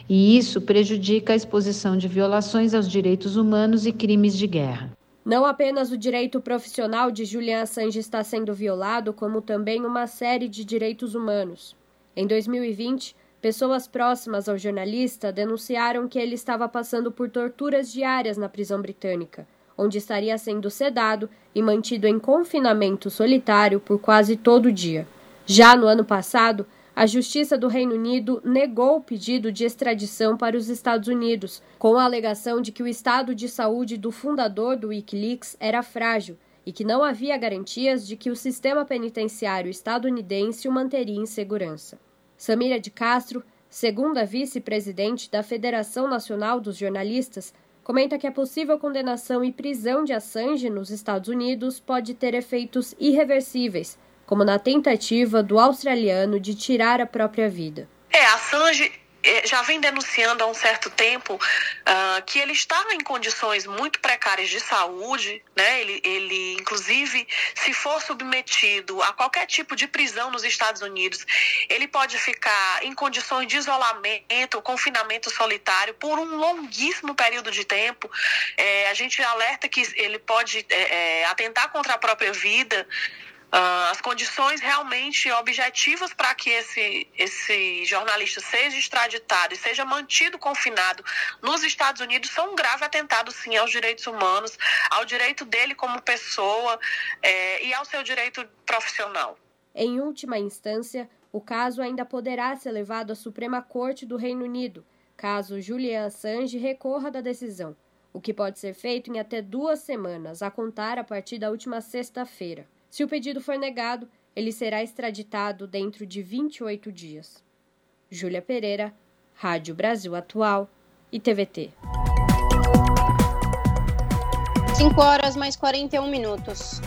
e isso prejudica a exposição de violações aos direitos humanos e crimes de guerra. Não apenas o direito profissional de Julian Assange está sendo violado, como também uma série de direitos humanos. Em 2020, pessoas próximas ao jornalista denunciaram que ele estava passando por torturas diárias na prisão britânica, onde estaria sendo sedado e mantido em confinamento solitário por quase todo o dia. Já no ano passado, a Justiça do Reino Unido negou o pedido de extradição para os Estados Unidos, com a alegação de que o estado de saúde do fundador do Wikileaks era frágil e que não havia garantias de que o sistema penitenciário estadunidense o manteria em segurança. Samira de Castro, segunda vice-presidente da Federação Nacional dos Jornalistas, comenta que a possível condenação e prisão de Assange nos Estados Unidos pode ter efeitos irreversíveis como na tentativa do australiano de tirar a própria vida. É, Assange já vem denunciando há um certo tempo uh, que ele estava em condições muito precárias de saúde, né? Ele, ele, inclusive, se for submetido a qualquer tipo de prisão nos Estados Unidos, ele pode ficar em condições de isolamento, confinamento solitário por um longuíssimo período de tempo. É, a gente alerta que ele pode é, é atentar contra a própria vida. Uh, as condições realmente objetivas para que esse, esse jornalista seja extraditado e seja mantido confinado nos Estados Unidos são um grave atentado, sim, aos direitos humanos, ao direito dele como pessoa é, e ao seu direito profissional. Em última instância, o caso ainda poderá ser levado à Suprema Corte do Reino Unido, caso Julian Assange recorra da decisão, o que pode ser feito em até duas semanas, a contar a partir da última sexta-feira. Se o pedido for negado, ele será extraditado dentro de 28 dias. Júlia Pereira, Rádio Brasil Atual e TVT. 5 horas mais 41 minutos.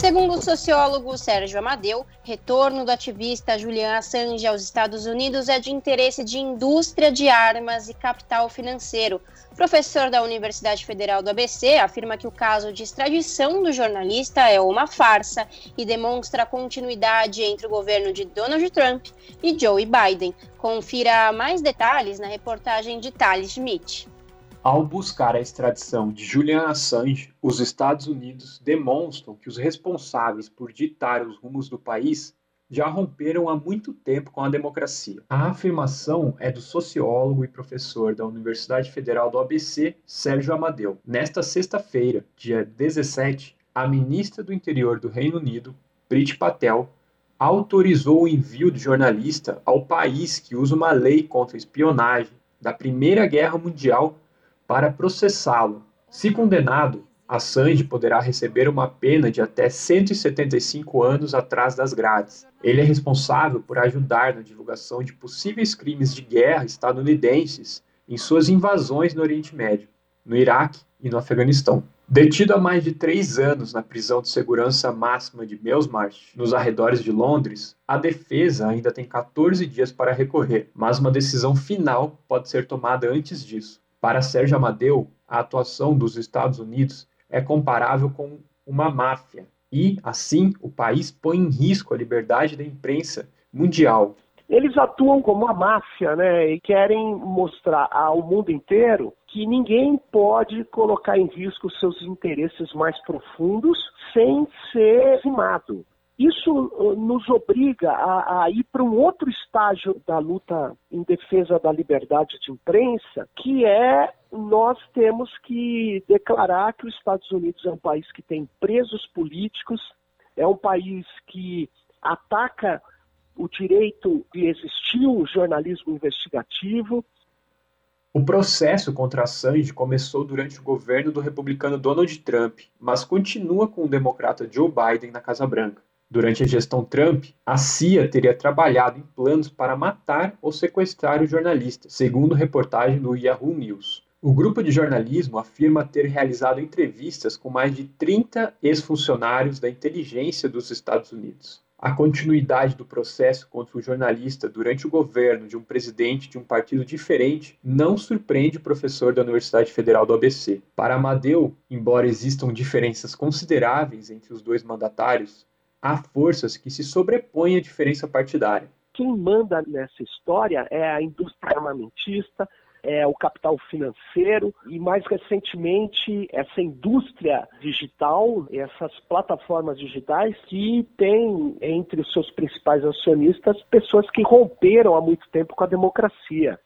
Segundo o sociólogo Sérgio Amadeu, retorno do ativista Julian Assange aos Estados Unidos é de interesse de indústria de armas e capital financeiro. Professor da Universidade Federal do ABC afirma que o caso de extradição do jornalista é uma farsa e demonstra a continuidade entre o governo de Donald Trump e Joe Biden. Confira mais detalhes na reportagem de Thales Schmidt. Ao buscar a extradição de Julian Assange, os Estados Unidos demonstram que os responsáveis por ditar os rumos do país já romperam há muito tempo com a democracia. A afirmação é do sociólogo e professor da Universidade Federal do ABC, Sérgio Amadeu. Nesta sexta-feira, dia 17, a ministra do Interior do Reino Unido, Priti Patel, autorizou o envio do jornalista ao país que usa uma lei contra espionagem da Primeira Guerra Mundial para processá-lo. Se condenado, Assange poderá receber uma pena de até 175 anos atrás das grades. Ele é responsável por ajudar na divulgação de possíveis crimes de guerra estadunidenses em suas invasões no Oriente Médio, no Iraque e no Afeganistão. Detido há mais de três anos na prisão de segurança máxima de Belmarsh, nos arredores de Londres, a defesa ainda tem 14 dias para recorrer, mas uma decisão final pode ser tomada antes disso. Para Sérgio Amadeu, a atuação dos Estados Unidos é comparável com uma máfia e, assim, o país põe em risco a liberdade da imprensa mundial. Eles atuam como uma máfia, né? E querem mostrar ao mundo inteiro que ninguém pode colocar em risco seus interesses mais profundos sem ser rimado. Isso uh, nos obriga a, a ir para um outro estágio da luta em defesa da liberdade de imprensa, que é nós temos que declarar que os Estados Unidos é um país que tem presos políticos, é um país que ataca o direito de existir o jornalismo investigativo, O processo contra Assange começou durante o governo do republicano Donald Trump, mas continua com o democrata Joe Biden na Casa Branca. Durante a gestão Trump, a CIA teria trabalhado em planos para matar ou sequestrar o jornalista, segundo reportagem do Yahoo News. O grupo de jornalismo afirma ter realizado entrevistas com mais de 30 ex-funcionários da inteligência dos Estados Unidos. A continuidade do processo contra o jornalista durante o governo de um presidente de um partido diferente não surpreende o professor da Universidade Federal do ABC. Para Amadeu, embora existam diferenças consideráveis entre os dois mandatários, há forças que se sobrepõem à diferença partidária. Quem manda nessa história é a indústria armamentista, é o capital financeiro e, mais recentemente, essa indústria digital, essas plataformas digitais que têm entre os seus principais acionistas pessoas que romperam há muito tempo com a democracia.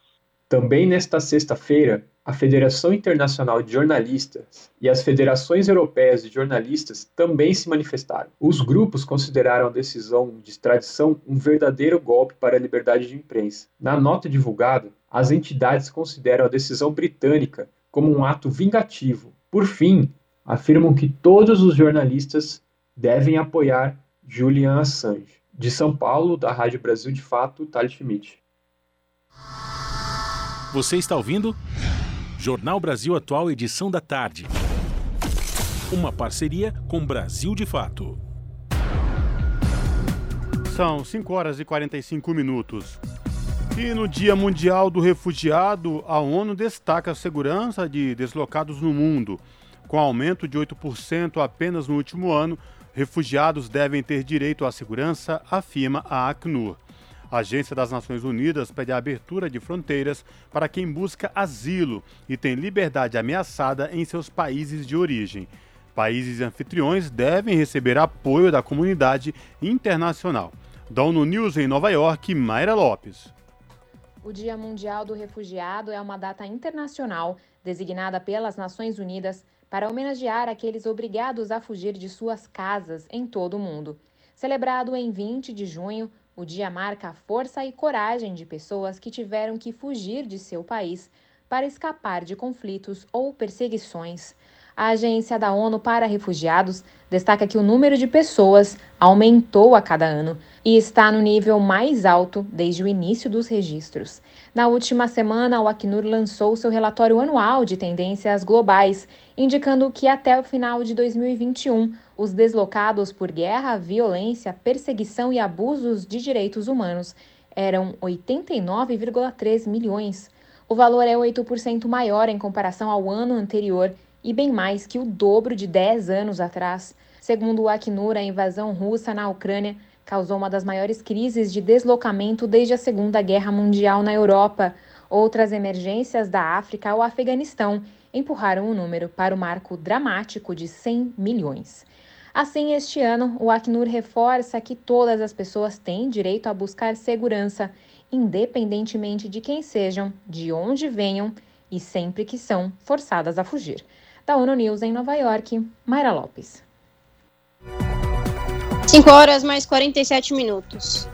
Também nesta sexta-feira, a Federação Internacional de Jornalistas e as Federações Europeias de Jornalistas também se manifestaram. Os grupos consideraram a decisão de extradição um verdadeiro golpe para a liberdade de imprensa. Na nota divulgada, as entidades consideram a decisão britânica como um ato vingativo. Por fim, afirmam que todos os jornalistas devem apoiar Julian Assange. De São Paulo, da Rádio Brasil de Fato, Thales Schmidt. Você está ouvindo? Jornal Brasil Atual, edição da tarde. Uma parceria com Brasil de Fato. São 5 horas e 45 minutos. E no Dia Mundial do Refugiado, a ONU destaca a segurança de deslocados no mundo. Com aumento de 8% apenas no último ano, refugiados devem ter direito à segurança, afirma a Acnur. A Agência das Nações Unidas pede a abertura de fronteiras para quem busca asilo e tem liberdade ameaçada em seus países de origem. Países anfitriões devem receber apoio da comunidade internacional. Da ONU News em Nova York, Mayra Lopes. O Dia Mundial do Refugiado é uma data internacional designada pelas Nações Unidas para homenagear aqueles obrigados a fugir de suas casas em todo o mundo. Celebrado em 20 de junho, o dia marca a força e coragem de pessoas que tiveram que fugir de seu país para escapar de conflitos ou perseguições. A Agência da ONU para Refugiados destaca que o número de pessoas aumentou a cada ano e está no nível mais alto desde o início dos registros. Na última semana, o Acnur lançou seu relatório anual de tendências globais, indicando que até o final de 2021, os deslocados por guerra, violência, perseguição e abusos de direitos humanos eram 89,3 milhões. O valor é 8% maior em comparação ao ano anterior e bem mais que o dobro de 10 anos atrás. Segundo o Acnur, a invasão russa na Ucrânia causou uma das maiores crises de deslocamento desde a Segunda Guerra Mundial na Europa. Outras emergências da África ao Afeganistão empurraram o número para o marco dramático de 100 milhões. Assim, este ano, o Acnur reforça que todas as pessoas têm direito a buscar segurança, independentemente de quem sejam, de onde venham e sempre que são forçadas a fugir. Da ONU News em Nova York, Mayra Lopes. 5 horas mais 47 minutos.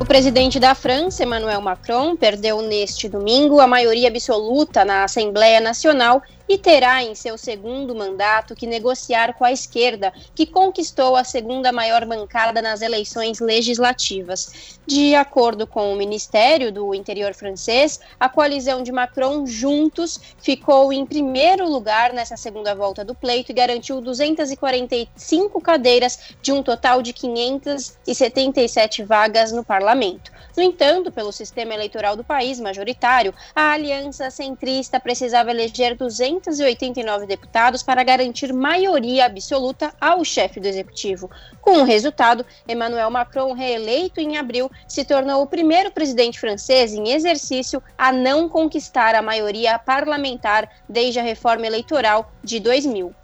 O presidente da França, Emmanuel Macron, perdeu neste domingo a maioria absoluta na Assembleia Nacional e terá em seu segundo mandato que negociar com a esquerda, que conquistou a segunda maior bancada nas eleições legislativas. De acordo com o Ministério do Interior francês, a coalizão de Macron Juntos ficou em primeiro lugar nessa segunda volta do pleito e garantiu 245 cadeiras de um total de 577 vagas no parlamento. No entanto, pelo sistema eleitoral do país majoritário, a aliança centrista precisava eleger 289 deputados para garantir maioria absoluta ao chefe do executivo. Com o resultado, Emmanuel Macron, reeleito em abril, se tornou o primeiro presidente francês em exercício a não conquistar a maioria parlamentar desde a reforma eleitoral de 2000.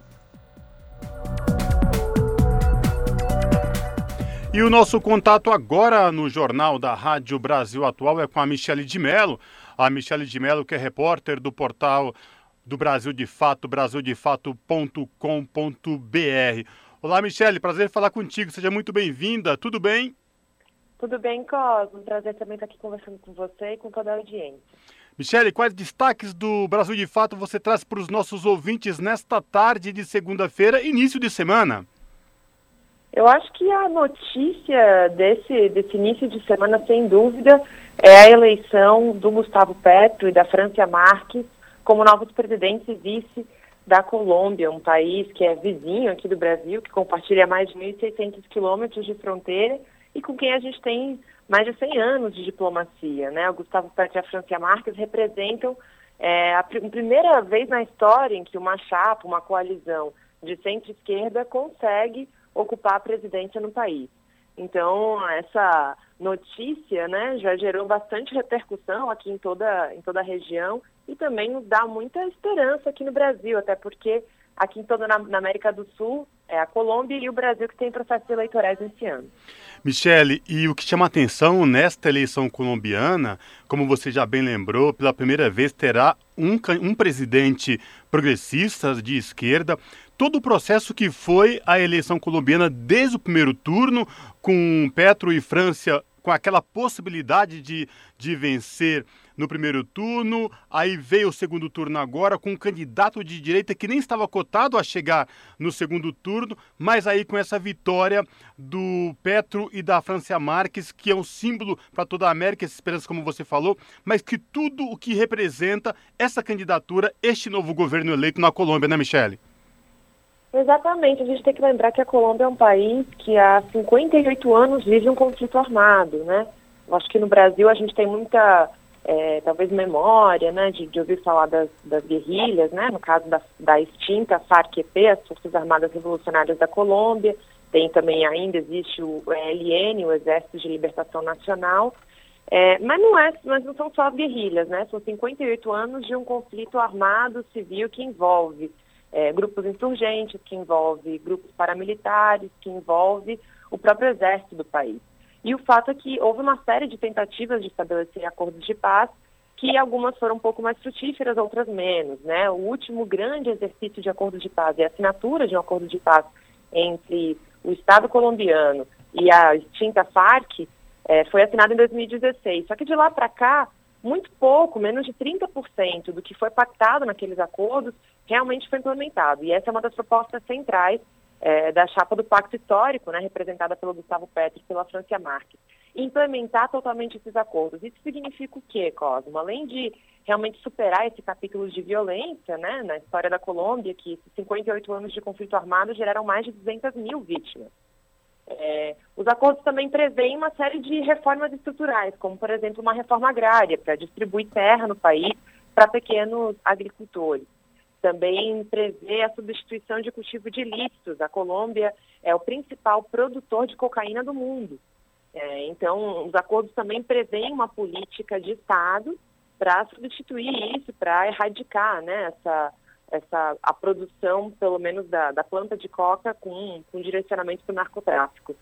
E o nosso contato agora no Jornal da Rádio Brasil Atual é com a Michele de Mello. A Michele de Mello, que é repórter do portal do Brasil de Fato, brasildefato.com.br. Olá, Michele, prazer falar contigo. Seja muito bem-vinda. Tudo bem? Tudo bem, Cosmo. Prazer também estar aqui conversando com você e com toda a audiência. Michele, quais destaques do Brasil de Fato você traz para os nossos ouvintes nesta tarde de segunda-feira, início de semana? Eu acho que a notícia desse, desse início de semana, sem dúvida, é a eleição do Gustavo Petro e da Francia Marques como novos presidentes e vice da Colômbia, um país que é vizinho aqui do Brasil, que compartilha mais de 1.600 quilômetros de fronteira e com quem a gente tem mais de 100 anos de diplomacia. Né? O Gustavo Petro e a Francia Marques representam é, a, pr primeira vez na história em que uma chapa, uma coalizão de centro-esquerda consegue ocupar a presidência no país. Então, essa notícia né, já gerou bastante repercussão aqui em toda, em toda a região e também dá muita esperança aqui no Brasil, até porque aqui em toda na, na América do Sul é a Colômbia e o Brasil que tem processos eleitorais esse ano. Michele, e o que chama atenção nesta eleição colombiana, como você já bem lembrou, pela primeira vez terá um, um presidente progressista de esquerda, todo o processo que foi a eleição colombiana desde o primeiro turno, com Petro e França com aquela possibilidade de, de vencer no primeiro turno, aí veio o segundo turno agora com um candidato de direita que nem estava cotado a chegar no segundo turno, mas aí com essa vitória do Petro e da Francia Marques, que é um símbolo para toda a América, essa esperança como você falou, mas que tudo o que representa essa candidatura, este novo governo eleito na Colômbia, né, Michele? Exatamente, a gente tem que lembrar que a Colômbia é um país que há 58 anos vive um conflito armado, né? Eu acho que no Brasil a gente tem muita, é, talvez, memória, né, de, de ouvir falar das, das, guerrilhas, né? No caso da, da extinta FARC-EP, as Forças Armadas Revolucionárias da Colômbia, tem também ainda, existe o ELN, o Exército de Libertação Nacional, é, mas não é, mas não são só guerrilhas, né? São 58 anos de um conflito armado civil que envolve é, grupos insurgentes, que envolve grupos paramilitares, que envolve o próprio exército do país. E o fato é que houve uma série de tentativas de estabelecer acordos de paz, que algumas foram um pouco mais frutíferas, outras menos. Né? O último grande exercício de acordo de paz e a assinatura de um acordo de paz entre o Estado colombiano e a extinta FARC é, foi assinado em 2016. Só que de lá para cá, muito pouco, menos de 30% do que foi pactado naqueles acordos realmente foi implementado. E essa é uma das propostas centrais é, da chapa do Pacto Histórico, né, representada pelo Gustavo Petro e pela Francia Marques. Implementar totalmente esses acordos. Isso significa o quê, Cosmo? Além de realmente superar esse capítulo de violência né, na história da Colômbia, que 58 anos de conflito armado geraram mais de 200 mil vítimas. É, os acordos também prevêem uma série de reformas estruturais, como, por exemplo, uma reforma agrária para distribuir terra no país para pequenos agricultores. Também prevê a substituição de cultivo de ilícitos. A Colômbia é o principal produtor de cocaína do mundo. É, então, os acordos também prevêem uma política de Estado para substituir isso, para erradicar né, essa, essa, a produção, pelo menos, da, da planta de coca com, com direcionamento para o narcotráfico.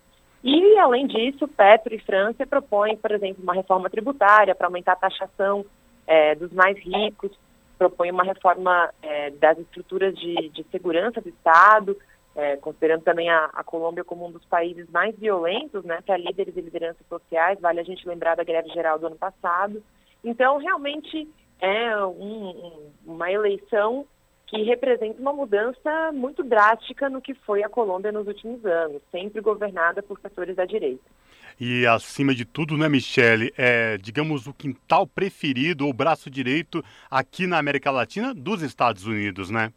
E, além disso, Petro e França propõem, por exemplo, uma reforma tributária para aumentar a taxação é, dos mais ricos, propõem uma reforma é, das estruturas de, de, segurança do Estado, é, considerando também a, a, Colômbia como um dos países mais violentos, né, para líderes e lideranças sociais, vale a gente lembrar da greve geral do ano passado. Então, realmente, é um, uma eleição que representa uma mudança muito drástica no que foi a Colômbia nos últimos anos, sempre governada por setores da direita. E acima de tudo, né, Michele, é, digamos, o quintal preferido ou braço direito aqui na América Latina dos Estados Unidos, né?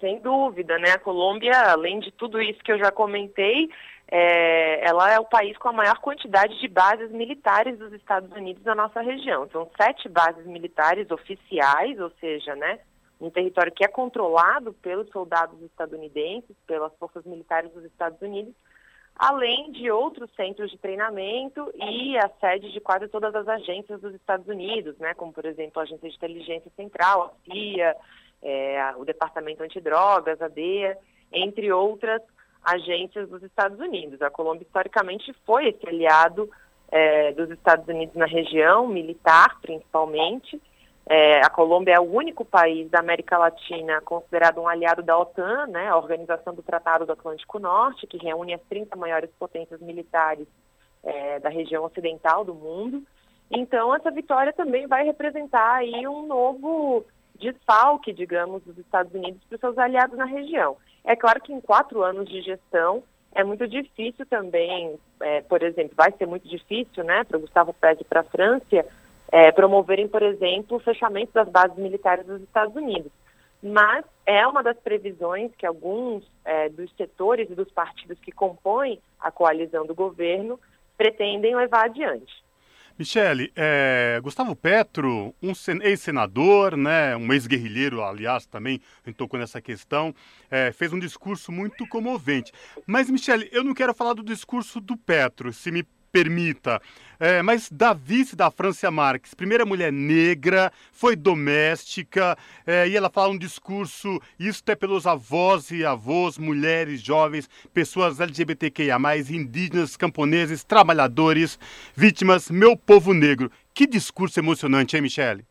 Sem dúvida, né? A Colômbia, além de tudo isso que eu já comentei, é, ela é o país com a maior quantidade de bases militares dos Estados Unidos na nossa região. São sete bases militares oficiais, ou seja, né, um território que é controlado pelos soldados estadunidenses, pelas forças militares dos Estados Unidos, além de outros centros de treinamento e a sede de quase todas as agências dos Estados Unidos, né, como por exemplo a Agência de Inteligência Central, a CIA, é, o Departamento Antidrogas, a DEA, entre outras agências dos Estados Unidos. A Colômbia historicamente foi esse aliado é, dos Estados Unidos na região, militar principalmente, é, a Colômbia é o único país da América Latina considerado um aliado da OTAN, né, a Organização do Tratado do Atlântico Norte, que reúne as 30 maiores potências militares é, da região ocidental do mundo. Então, essa vitória também vai representar aí um novo desfalque, digamos, dos Estados Unidos para os seus aliados na região. É claro que em quatro anos de gestão é muito difícil também, é, por exemplo, vai ser muito difícil, né, para Gustavo Petro e para a França é, promoverem, por exemplo, o fechamento das bases militares dos Estados Unidos. Mas é uma das previsões que alguns é, dos setores e dos partidos que compõem a coalizão do governo pretendem levar adiante. Michele, é, Gustavo Petro, um ex-senador, né, um ex-guerrilheiro, aliás, também tocou nessa questão, é, fez um discurso muito comovente. Mas, Michele, eu não quero falar do discurso do Petro, se me permita. É, mas da vice da Francia Marques, primeira mulher negra, foi doméstica, é, e ela fala um discurso, isso é pelos avós e avós, mulheres, jovens, pessoas LGBTQIA+, indígenas, camponeses, trabalhadores, vítimas, meu povo negro. Que discurso emocionante, hein, Michele?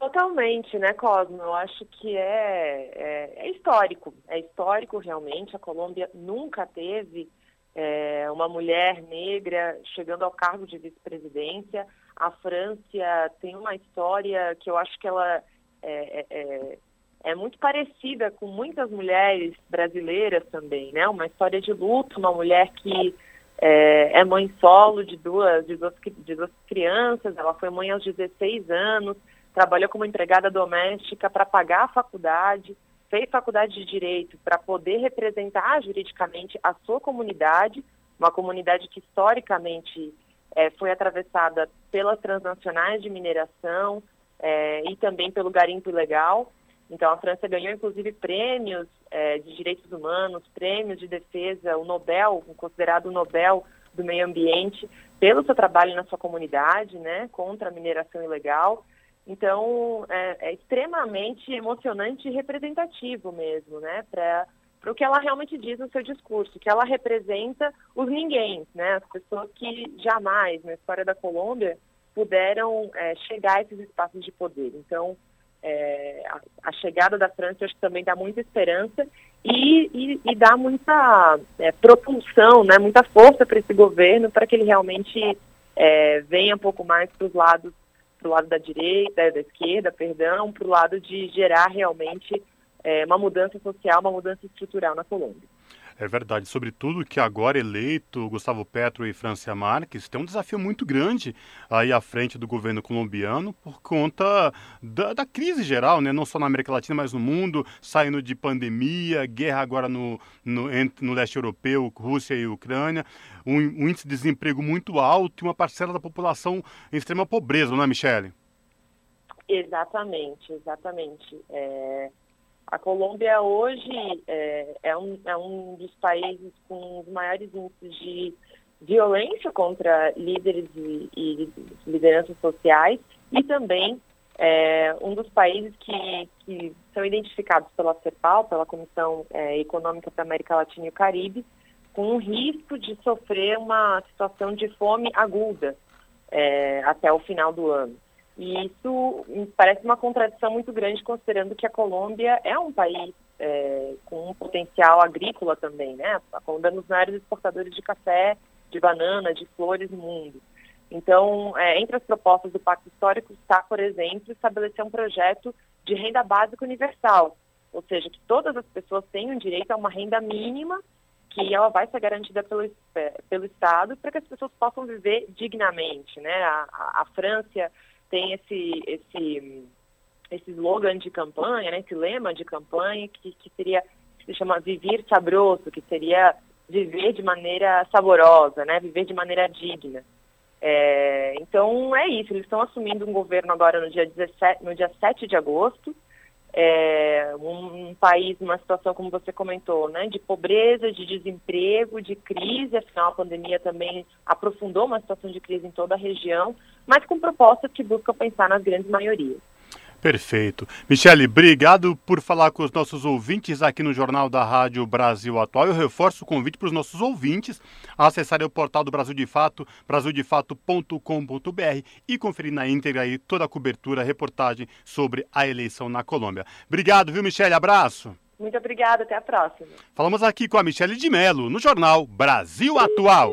Totalmente, né, Cosmo? Eu acho que é, é, é histórico. É histórico, realmente. A Colômbia nunca teve é, uma mulher negra chegando ao cargo de vice-presidência. A França tem uma história que eu acho que ela é, é, é, é, muito parecida com muitas mulheres brasileiras também, né? Uma história de luto, uma mulher que é, é mãe solo de duas, de duas, de duas crianças, ela foi mãe aos 16 anos, trabalhou como empregada doméstica para pagar a faculdade, fez faculdade de direito para poder representar juridicamente a sua comunidade, uma comunidade que historicamente é, foi atravessada pelas transnacionais de mineração é, e também pelo garimpo ilegal. Então, a França ganhou, inclusive, prêmios é, de direitos humanos, prêmios de defesa, o Nobel, considerado o Nobel do meio ambiente, pelo seu trabalho na sua comunidade, né, contra a mineração ilegal. Então, é, é extremamente emocionante e representativo mesmo, né, para o que ela realmente diz no seu discurso, que ela representa os ninguém, né, as pessoas que jamais, na história da Colômbia, puderam é, chegar a esses espaços de poder. Então, é, a, a, chegada da França acho que também dá muita esperança e, e, e dá muita é, propulsão, né, muita força para esse governo para que ele realmente é, venha um pouco mais para os lados para o lado da direita, da esquerda, perdão, para o lado de gerar realmente é, uma mudança social, uma mudança estrutural na Colômbia. É verdade, sobretudo que agora eleito Gustavo Petro e Francia Marques tem um desafio muito grande aí à frente do governo colombiano por conta da, da, crise geral, né? não só na América Latina, mas no mundo, saindo de pandemia, guerra agora no, no, no leste europeu, Rússia e Ucrânia, um, um, índice de desemprego muito alto e uma parcela da população em extrema pobreza, não é, Michele? Exatamente, exatamente. É a Colômbia hoje é, é, um, é um dos países com os maiores índices de violência contra líderes e, e lideranças sociais e também é, um dos países que, que, são identificados pela CEPAL, pela Comissão é, Econômica para América Latina e o Caribe, com o risco de sofrer uma situação de fome aguda é, até o final do ano. E isso parece uma contradição muito grande, considerando que a Colômbia é um país é, com um potencial agrícola também, né? A Colômbia é um dos maiores exportadores de café, de banana, de flores no mundo. Então, é, entre as propostas do Pacto Histórico está, por exemplo, estabelecer um projeto de renda básica universal, ou seja, que todas as pessoas tenham direito a uma renda mínima que ela vai ser garantida pelo, é, pelo Estado para que as pessoas possam viver dignamente, né? A, a, a França tem esse, esse, esse slogan de campanha, né, esse lema de campanha que, que seria, se chama Vivir Sabroso, que seria viver de maneira saborosa, né, viver de maneira digna. É, então é isso, eles estão assumindo um governo agora no dia, 17, no dia 7 de agosto, é, um, um, país numa situação, como você comentou, né, de pobreza, de desemprego, de crise, afinal a pandemia também aprofundou uma situação de crise em toda a região, mas com propostas que buscam pensar nas grandes maiorias. Perfeito. Michele, obrigado por falar com os nossos ouvintes aqui no Jornal da Rádio Brasil Atual. Eu reforço o convite para os nossos ouvintes a acessarem o portal do Brasil de Fato, brasildefato.com.br e conferir na íntegra aí toda a cobertura, a reportagem sobre a eleição na Colômbia. Obrigado, viu, Michele? Abraço. Muito obrigada, até a próxima. Falamos aqui com a Michele de Mello, no Jornal Brasil Atual.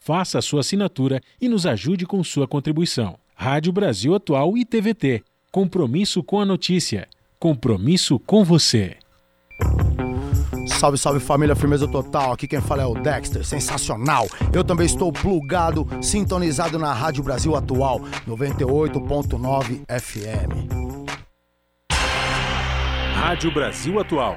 faça a sua assinatura e nos ajude com sua contribuição. Rádio Brasil Atual e TVT. Compromisso com a notícia. Compromisso com você. Salve, salve família, firmeza total. Aqui quem fala é o Dexter, sensacional. Eu também estou plugado, sintonizado na Rádio Brasil Atual, 98.9 FM. Rádio Brasil Atual.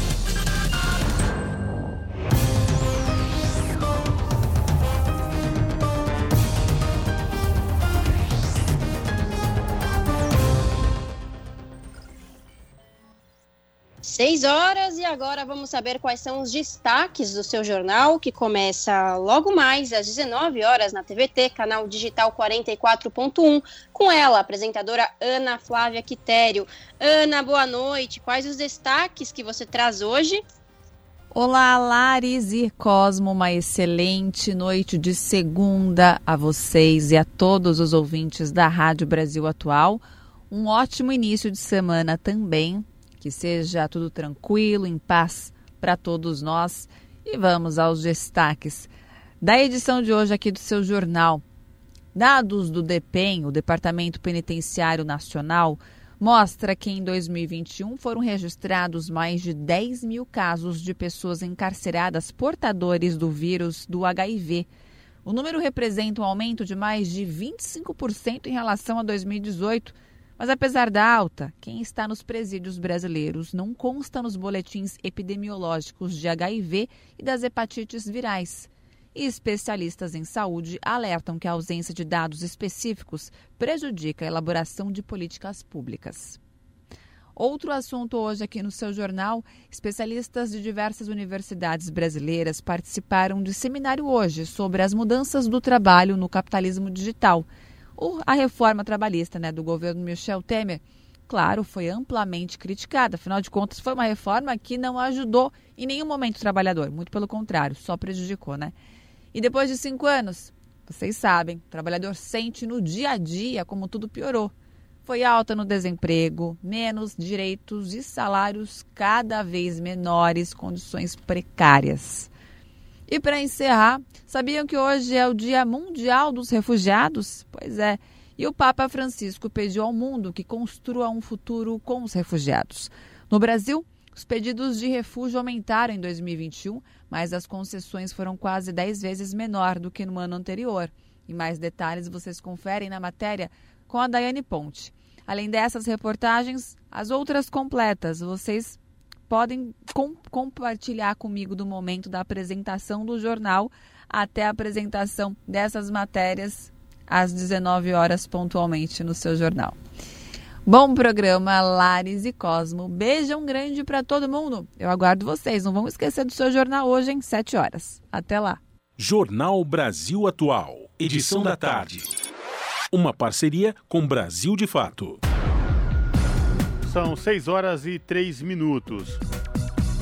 Seis horas e agora vamos saber quais são os destaques do seu jornal, que começa logo mais às 19 horas na TVT, canal digital 44.1, com ela, apresentadora Ana Flávia Quitério. Ana, boa noite. Quais os destaques que você traz hoje? Olá, Laris e Cosmo, uma excelente noite de segunda a vocês e a todos os ouvintes da Rádio Brasil Atual. Um ótimo início de semana também que seja tudo tranquilo, em paz para todos nós. E vamos aos destaques da edição de hoje aqui do seu jornal. Dados do DEPEN, o Departamento Penitenciário Nacional, mostra que em 2021 foram registrados mais de 10 mil casos de pessoas encarceradas portadores do vírus do HIV. O número representa um aumento de mais de 25% em relação a 2018 mas apesar da alta, quem está nos presídios brasileiros não consta nos boletins epidemiológicos de HIV e das hepatites virais. E especialistas em saúde alertam que a ausência de dados específicos prejudica a elaboração de políticas públicas. Outro assunto hoje aqui no seu jornal: especialistas de diversas universidades brasileiras participaram de seminário hoje sobre as mudanças do trabalho no capitalismo digital a reforma trabalhista né, do governo Michel Temer, claro, foi amplamente criticada. Afinal de contas, foi uma reforma que não ajudou em nenhum momento o trabalhador. Muito pelo contrário, só prejudicou, né? E depois de cinco anos, vocês sabem, o trabalhador sente no dia a dia como tudo piorou. Foi alta no desemprego, menos direitos e salários cada vez menores, condições precárias. E para encerrar, sabiam que hoje é o Dia Mundial dos Refugiados? Pois é. E o Papa Francisco pediu ao mundo que construa um futuro com os refugiados. No Brasil, os pedidos de refúgio aumentaram em 2021, mas as concessões foram quase 10 vezes menor do que no ano anterior. E mais detalhes vocês conferem na matéria com a Daiane Ponte. Além dessas reportagens, as outras completas vocês podem com, compartilhar comigo do momento da apresentação do jornal até a apresentação dessas matérias às 19 horas pontualmente no seu jornal. Bom programa, Lares e Cosmo. Beijão grande para todo mundo. Eu aguardo vocês. Não vão esquecer do seu jornal hoje, em 7 horas. Até lá. Jornal Brasil Atual. Edição da tarde. Uma parceria com Brasil de Fato. São 6 horas e 3 minutos.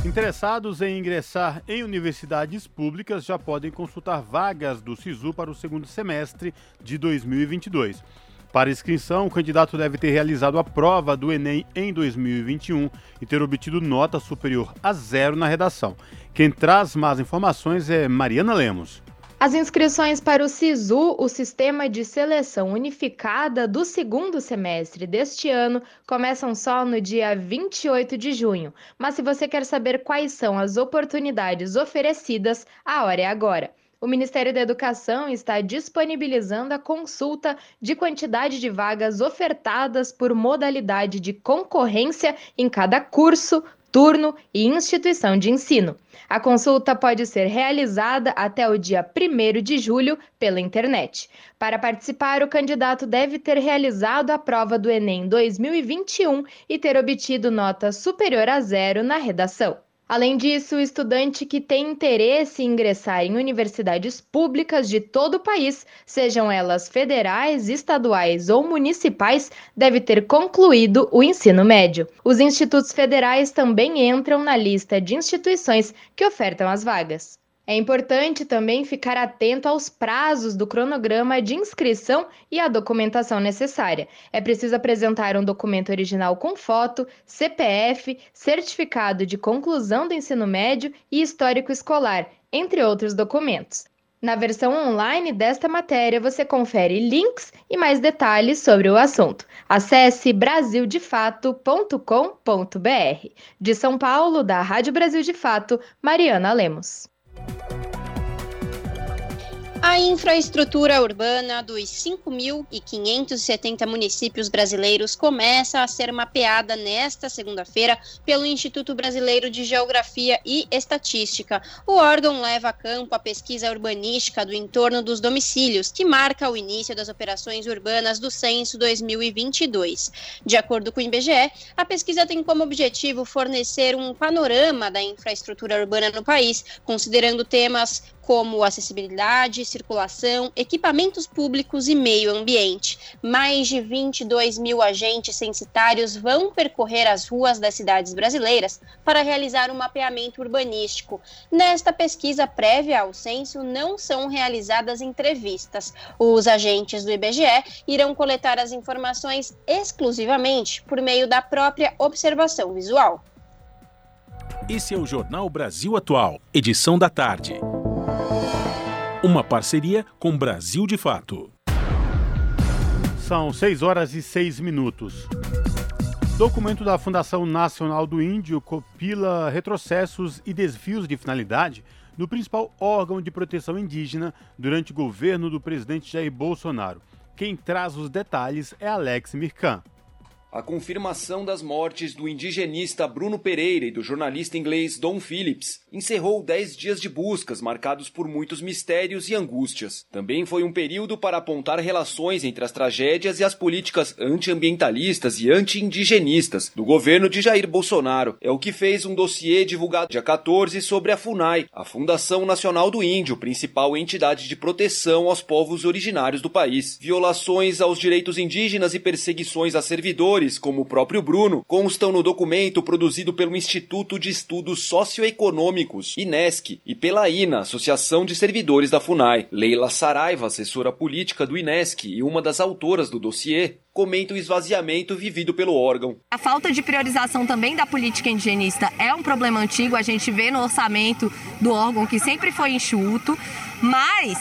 Interessados em ingressar em universidades públicas já podem consultar vagas do SISU para o segundo semestre de 2022. Para inscrição, o candidato deve ter realizado a prova do Enem em 2021 e ter obtido nota superior a zero na redação. Quem traz mais informações é Mariana Lemos. As inscrições para o SISU, o Sistema de Seleção Unificada do segundo semestre deste ano, começam só no dia 28 de junho. Mas se você quer saber quais são as oportunidades oferecidas, a hora é agora. O Ministério da Educação está disponibilizando a consulta de quantidade de vagas ofertadas por modalidade de concorrência em cada curso, turno e instituição de ensino. A consulta pode ser realizada até o dia 1 de julho pela internet. Para participar, o candidato deve ter realizado a prova do Enem 2021 e ter obtido nota superior a zero na redação. Além disso, o estudante que tem interesse em ingressar em universidades públicas de todo o país, sejam elas federais, estaduais ou municipais, deve ter concluído o ensino médio. Os institutos federais também entram na lista de instituições que ofertam as vagas. É importante também ficar atento aos prazos do cronograma de inscrição e à documentação necessária. É preciso apresentar um documento original com foto, CPF, certificado de conclusão do ensino médio e histórico escolar, entre outros documentos. Na versão online desta matéria, você confere links e mais detalhes sobre o assunto. Acesse brasildefato.com.br. De São Paulo, da Rádio Brasil de Fato, Mariana Lemos. Bye. A infraestrutura urbana dos 5.570 municípios brasileiros começa a ser mapeada nesta segunda-feira pelo Instituto Brasileiro de Geografia e Estatística. O órgão leva a campo a pesquisa urbanística do entorno dos domicílios, que marca o início das operações urbanas do Censo 2022. De acordo com o IBGE, a pesquisa tem como objetivo fornecer um panorama da infraestrutura urbana no país, considerando temas como acessibilidade, circulação, equipamentos públicos e meio ambiente. Mais de 22 mil agentes censitários vão percorrer as ruas das cidades brasileiras para realizar um mapeamento urbanístico. Nesta pesquisa prévia ao censo, não são realizadas entrevistas. Os agentes do IBGE irão coletar as informações exclusivamente por meio da própria observação visual. Esse é o Jornal Brasil Atual, edição da tarde. Uma parceria com Brasil de Fato. São 6 horas e 6 minutos. Documento da Fundação Nacional do Índio compila retrocessos e desvios de finalidade no principal órgão de proteção indígena durante o governo do presidente Jair Bolsonaro. Quem traz os detalhes é Alex Mirkan. A confirmação das mortes do indigenista Bruno Pereira e do jornalista inglês Don Phillips encerrou dez dias de buscas marcados por muitos mistérios e angústias. Também foi um período para apontar relações entre as tragédias e as políticas antiambientalistas e anti-indigenistas do governo de Jair Bolsonaro. É o que fez um dossiê divulgado dia 14 sobre a FUNAI, a Fundação Nacional do Índio, principal entidade de proteção aos povos originários do país. Violações aos direitos indígenas e perseguições a servidores como o próprio Bruno, constam no documento produzido pelo Instituto de Estudos Socioeconômicos, INESC, e pela INA, Associação de Servidores da FUNAI. Leila Saraiva, assessora política do INESC e uma das autoras do dossiê, comenta o esvaziamento vivido pelo órgão. A falta de priorização também da política indigenista é um problema antigo, a gente vê no orçamento do órgão que sempre foi enxuto, mas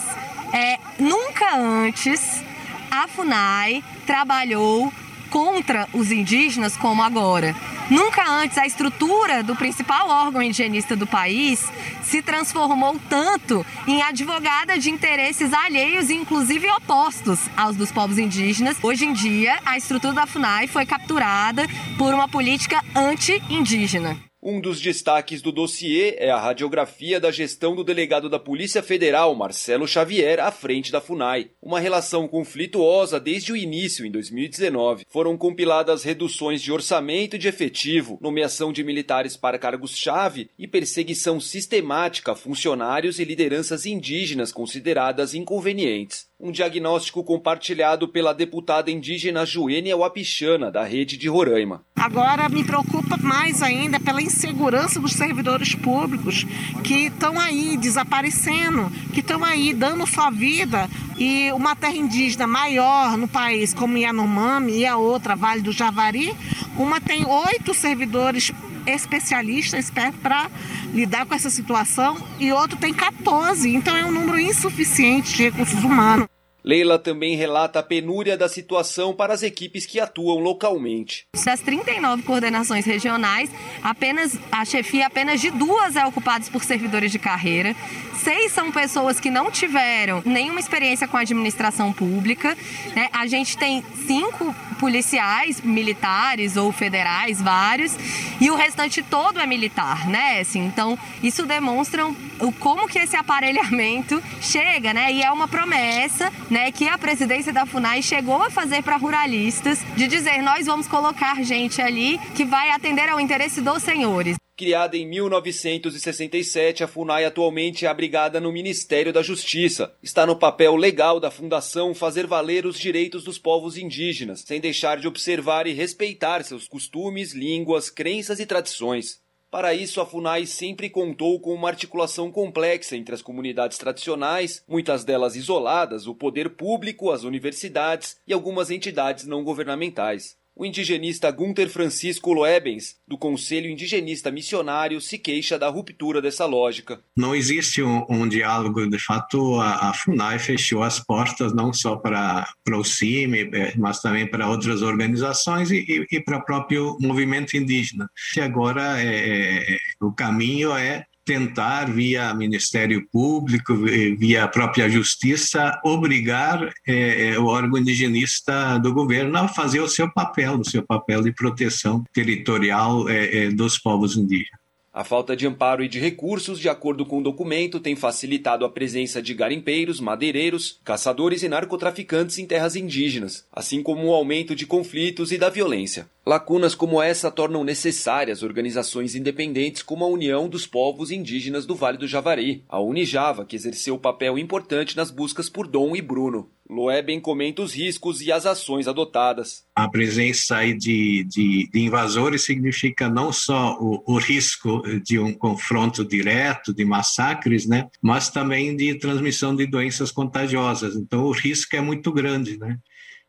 é, nunca antes a FUNAI trabalhou contra os indígenas como agora. Nunca antes a estrutura do principal órgão indigenista do país se transformou tanto em advogada de interesses alheios e inclusive opostos aos dos povos indígenas. Hoje em dia, a estrutura da FUNAI foi capturada por uma política anti-indígena. Um dos destaques do dossiê é a radiografia da gestão do delegado da Polícia Federal, Marcelo Xavier, à frente da FUNAI. Uma relação conflituosa desde o início, em 2019. Foram compiladas reduções de orçamento e de efetivo, nomeação de militares para cargos-chave e perseguição sistemática a funcionários e lideranças indígenas consideradas inconvenientes. Um diagnóstico compartilhado pela deputada indígena Joênia Wapichana, da rede de Roraima. Agora me preocupa mais ainda pela insegurança dos servidores públicos que estão aí desaparecendo, que estão aí dando sua vida e uma terra indígena maior no país, como Yanomami e a outra, Vale do Javari, uma tem oito servidores especialistas para lidar com essa situação e outro tem 14. Então é um número insuficiente de recursos humanos. Leila também relata a penúria da situação para as equipes que atuam localmente. Das 39 coordenações regionais, apenas a chefia apenas de duas é ocupada por servidores de carreira. Seis são pessoas que não tiveram nenhuma experiência com a administração pública. Né? A gente tem cinco policiais, militares ou federais, vários, e o restante todo é militar, né? Assim, então, isso demonstra o como que esse aparelhamento chega, né? E é uma promessa, né, que a presidência da FUNAI chegou a fazer para ruralistas de dizer nós vamos colocar gente ali que vai atender ao interesse dos senhores. Criada em 1967, a FUNAI atualmente é abrigada no Ministério da Justiça. Está no papel legal da Fundação fazer valer os direitos dos povos indígenas, sem deixar de observar e respeitar seus costumes, línguas, crenças e tradições. Para isso, a FUNAI sempre contou com uma articulação complexa entre as comunidades tradicionais, muitas delas isoladas, o poder público, as universidades e algumas entidades não governamentais. O indigenista Gunther Francisco Loebens, do Conselho Indigenista Missionário, se queixa da ruptura dessa lógica. Não existe um, um diálogo, de fato, a, a, FUNAI fechou as portas não só para, o CIMI, é, mas também para outras organizações e, e, e para o próprio movimento indígena. E agora é, o caminho é tentar, via Ministério Público, via a própria Justiça, obrigar é, é, o órgão indigenista do governo a fazer o seu papel, o seu papel de proteção territorial é, é dos povos indígenas. A falta de amparo e de recursos, de acordo com o documento, tem facilitado a presença de garimpeiros, madeireiros, caçadores e narcotraficantes em terras indígenas, assim como o aumento de conflitos e da violência. Lacunas como essa tornam necessárias organizações independentes como a União dos Povos Indígenas do Vale do Javari, a Unijava, que exerceu papel importante nas buscas por Dom e Bruno. Loeben comenta os riscos e as ações adotadas. A presença de, de, de invasores significa não só o, o, risco de um confronto direto, de massacres, né, mas também de transmissão de doenças contagiosas. Então, o risco é muito grande. Né?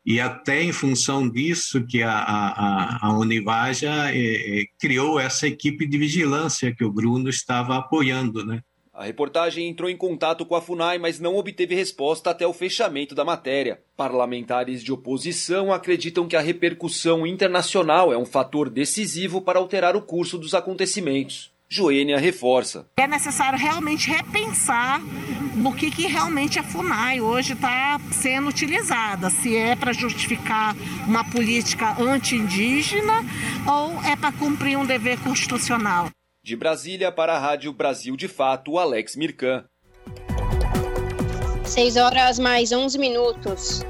E até em função disso que a, a, a Univaja é, é, criou essa equipe de vigilância que o Bruno estava apoiando, né? A reportagem entrou em contato com a FUNAI, mas não obteve resposta até o fechamento da matéria. Parlamentares de oposição acreditam que a repercussão internacional é um fator decisivo para alterar o curso dos acontecimentos. Joênia reforça. É necessário realmente repensar no que, que realmente a FUNAI hoje está sendo utilizada. Se é para justificar uma política anti-indígena ou é para cumprir um dever constitucional. De Brasília para a Rádio Brasil de Fato, Alex Mirkan. 6 horas mais 11 minutos.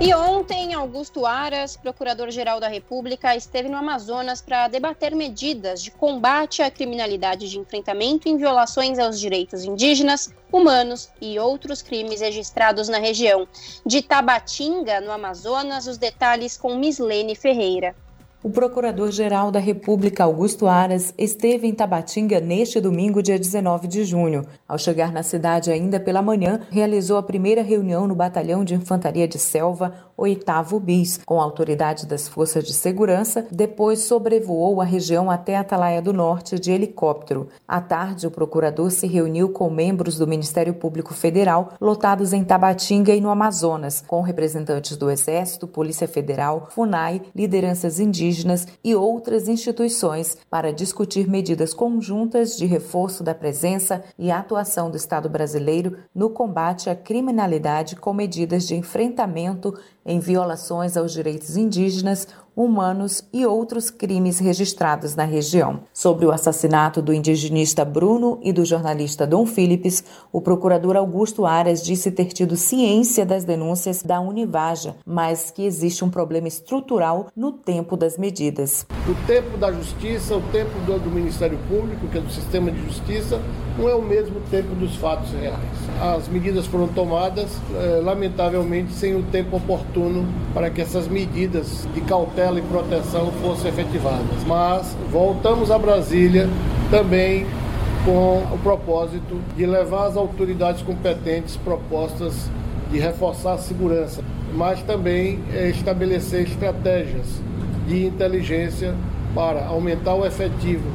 E ontem, Augusto Aras, procurador-geral da República, esteve no Amazonas para debater medidas de combate à criminalidade de enfrentamento em violações aos direitos indígenas, humanos e outros crimes registrados na região. De Tabatinga, no Amazonas, os detalhes com Mislene Ferreira. O Procurador-Geral da República, Augusto Aras, esteve em Tabatinga neste domingo, dia 19 de junho. Ao chegar na cidade ainda pela manhã, realizou a primeira reunião no Batalhão de Infantaria de Selva, 8 BIS, com autoridade das Forças de Segurança, depois sobrevoou a região até Atalaia do Norte de helicóptero. À tarde, o procurador se reuniu com membros do Ministério Público Federal, lotados em Tabatinga e no Amazonas, com representantes do Exército, Polícia Federal, FUNAI, lideranças indígenas e outras instituições para discutir medidas conjuntas de reforço da presença e atuação do Estado brasileiro no combate à criminalidade com medidas de enfrentamento em violações aos direitos indígenas, humanos e outros crimes registrados na região. Sobre o assassinato do indigenista Bruno e do jornalista Dom Philips, o procurador Augusto Aras disse ter tido ciência das denúncias da Univaja, mas que existe um problema estrutural no tempo das medidas. O tempo da justiça, o tempo do, do Ministério Público, que é do sistema de justiça, não é o mesmo tempo dos fatos reais. As medidas foram tomadas, eh, lamentavelmente, sem o tempo oportuno para que essas medidas de cautela tutela e proteção fossem efetivadas. Mas voltamos a Brasília também com o propósito de levar às autoridades competentes propostas de reforçar a segurança, mas também estabelecer estratégias de inteligência para aumentar o efetivo,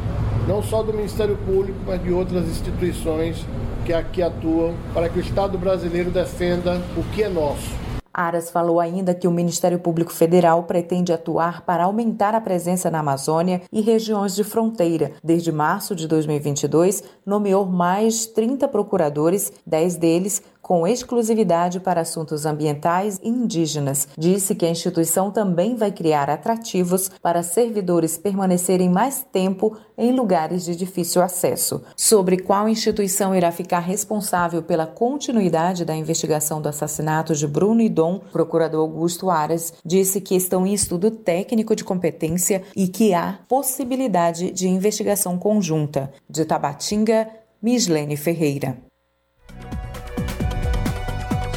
não só do Ministério Público, mas de outras instituições que aqui atuam, para que o Estado brasileiro defenda o que é nosso Aras falou ainda que o Ministério Público Federal pretende atuar para aumentar a presença na Amazônia e regiões de fronteira. Desde março de 2022, nomeou mais 30 procuradores, 10 deles com exclusividade para assuntos ambientais e indígenas. Disse que a instituição também vai criar atrativos para servidores permanecerem mais tempo em lugares de difícil acesso. Sobre qual instituição irá ficar responsável pela continuidade da investigação do assassinato de Bruno Idom, o procurador Augusto Aras disse que estão em estudo técnico de competência e que há possibilidade de investigação conjunta. De Tabatinga, Mislene Ferreira.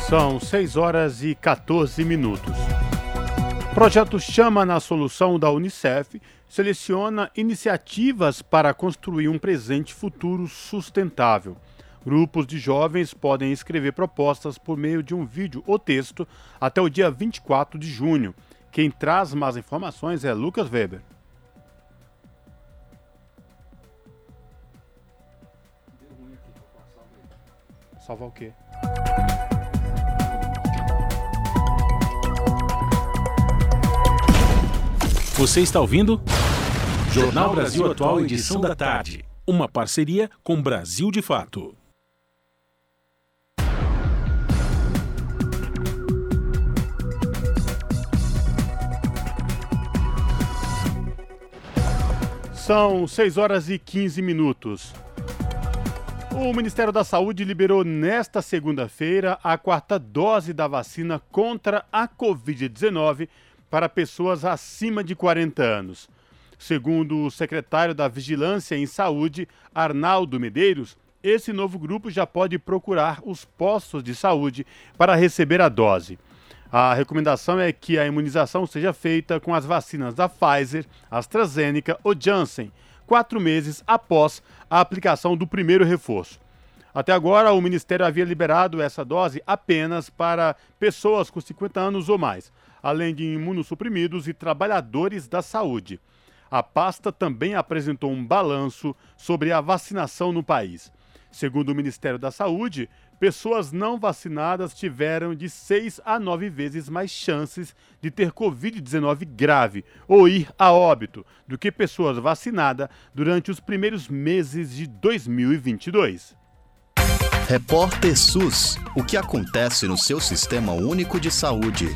São 6 horas e 14 minutos. O projeto Chama na Solução da Unicef seleciona iniciativas para construir um presente futuro sustentável. Grupos de jovens podem escrever propostas por meio de um vídeo ou texto até o dia 24 de junho. Quem traz mais informações é Lucas Weber. Salvar o quê? Você está ouvindo? Jornal Brasil Atual, edição da tarde. Uma parceria com Brasil de Fato. São 6 horas e 15 minutos. O Ministério da Saúde liberou nesta segunda-feira a quarta dose da vacina contra a Covid-19 para pessoas acima de 40 anos. Segundo o secretário da Vigilância em Saúde, Arnaldo Medeiros, esse novo grupo já pode procurar os postos de saúde para receber a dose. A recomendação é que a imunização seja feita com as vacinas da Pfizer, AstraZeneca ou Janssen, quatro meses após a aplicação do primeiro reforço. Até agora, o Ministério havia liberado essa dose apenas para pessoas com 50 anos ou mais além de imunossuprimidos e trabalhadores da saúde. A pasta também apresentou um balanço sobre a vacinação no país. Segundo o Ministério da Saúde, pessoas não vacinadas tiveram de 6 a 9 vezes mais chances de ter Covid-19 grave ou ir a óbito do que pessoas vacinadas durante os primeiros meses de 2022. Repórter SUS: O que acontece no seu sistema único de saúde?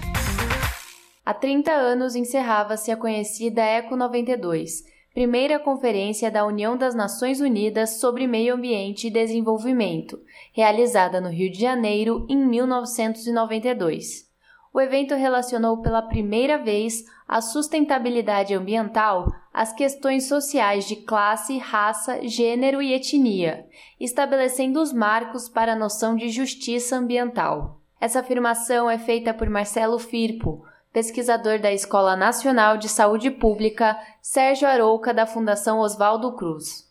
Há 30 anos encerrava-se a conhecida ECO 92, primeira conferência da União das Nações Unidas sobre Meio Ambiente e Desenvolvimento, realizada no Rio de Janeiro em 1992. O evento relacionou pela primeira vez a sustentabilidade ambiental às questões sociais de classe, raça, gênero e etnia, estabelecendo os marcos para a noção de justiça ambiental. Essa afirmação é feita por Marcelo Firpo, pesquisador da Escola Nacional de Saúde Pública Sérgio Arouca, da Fundação Oswaldo Cruz.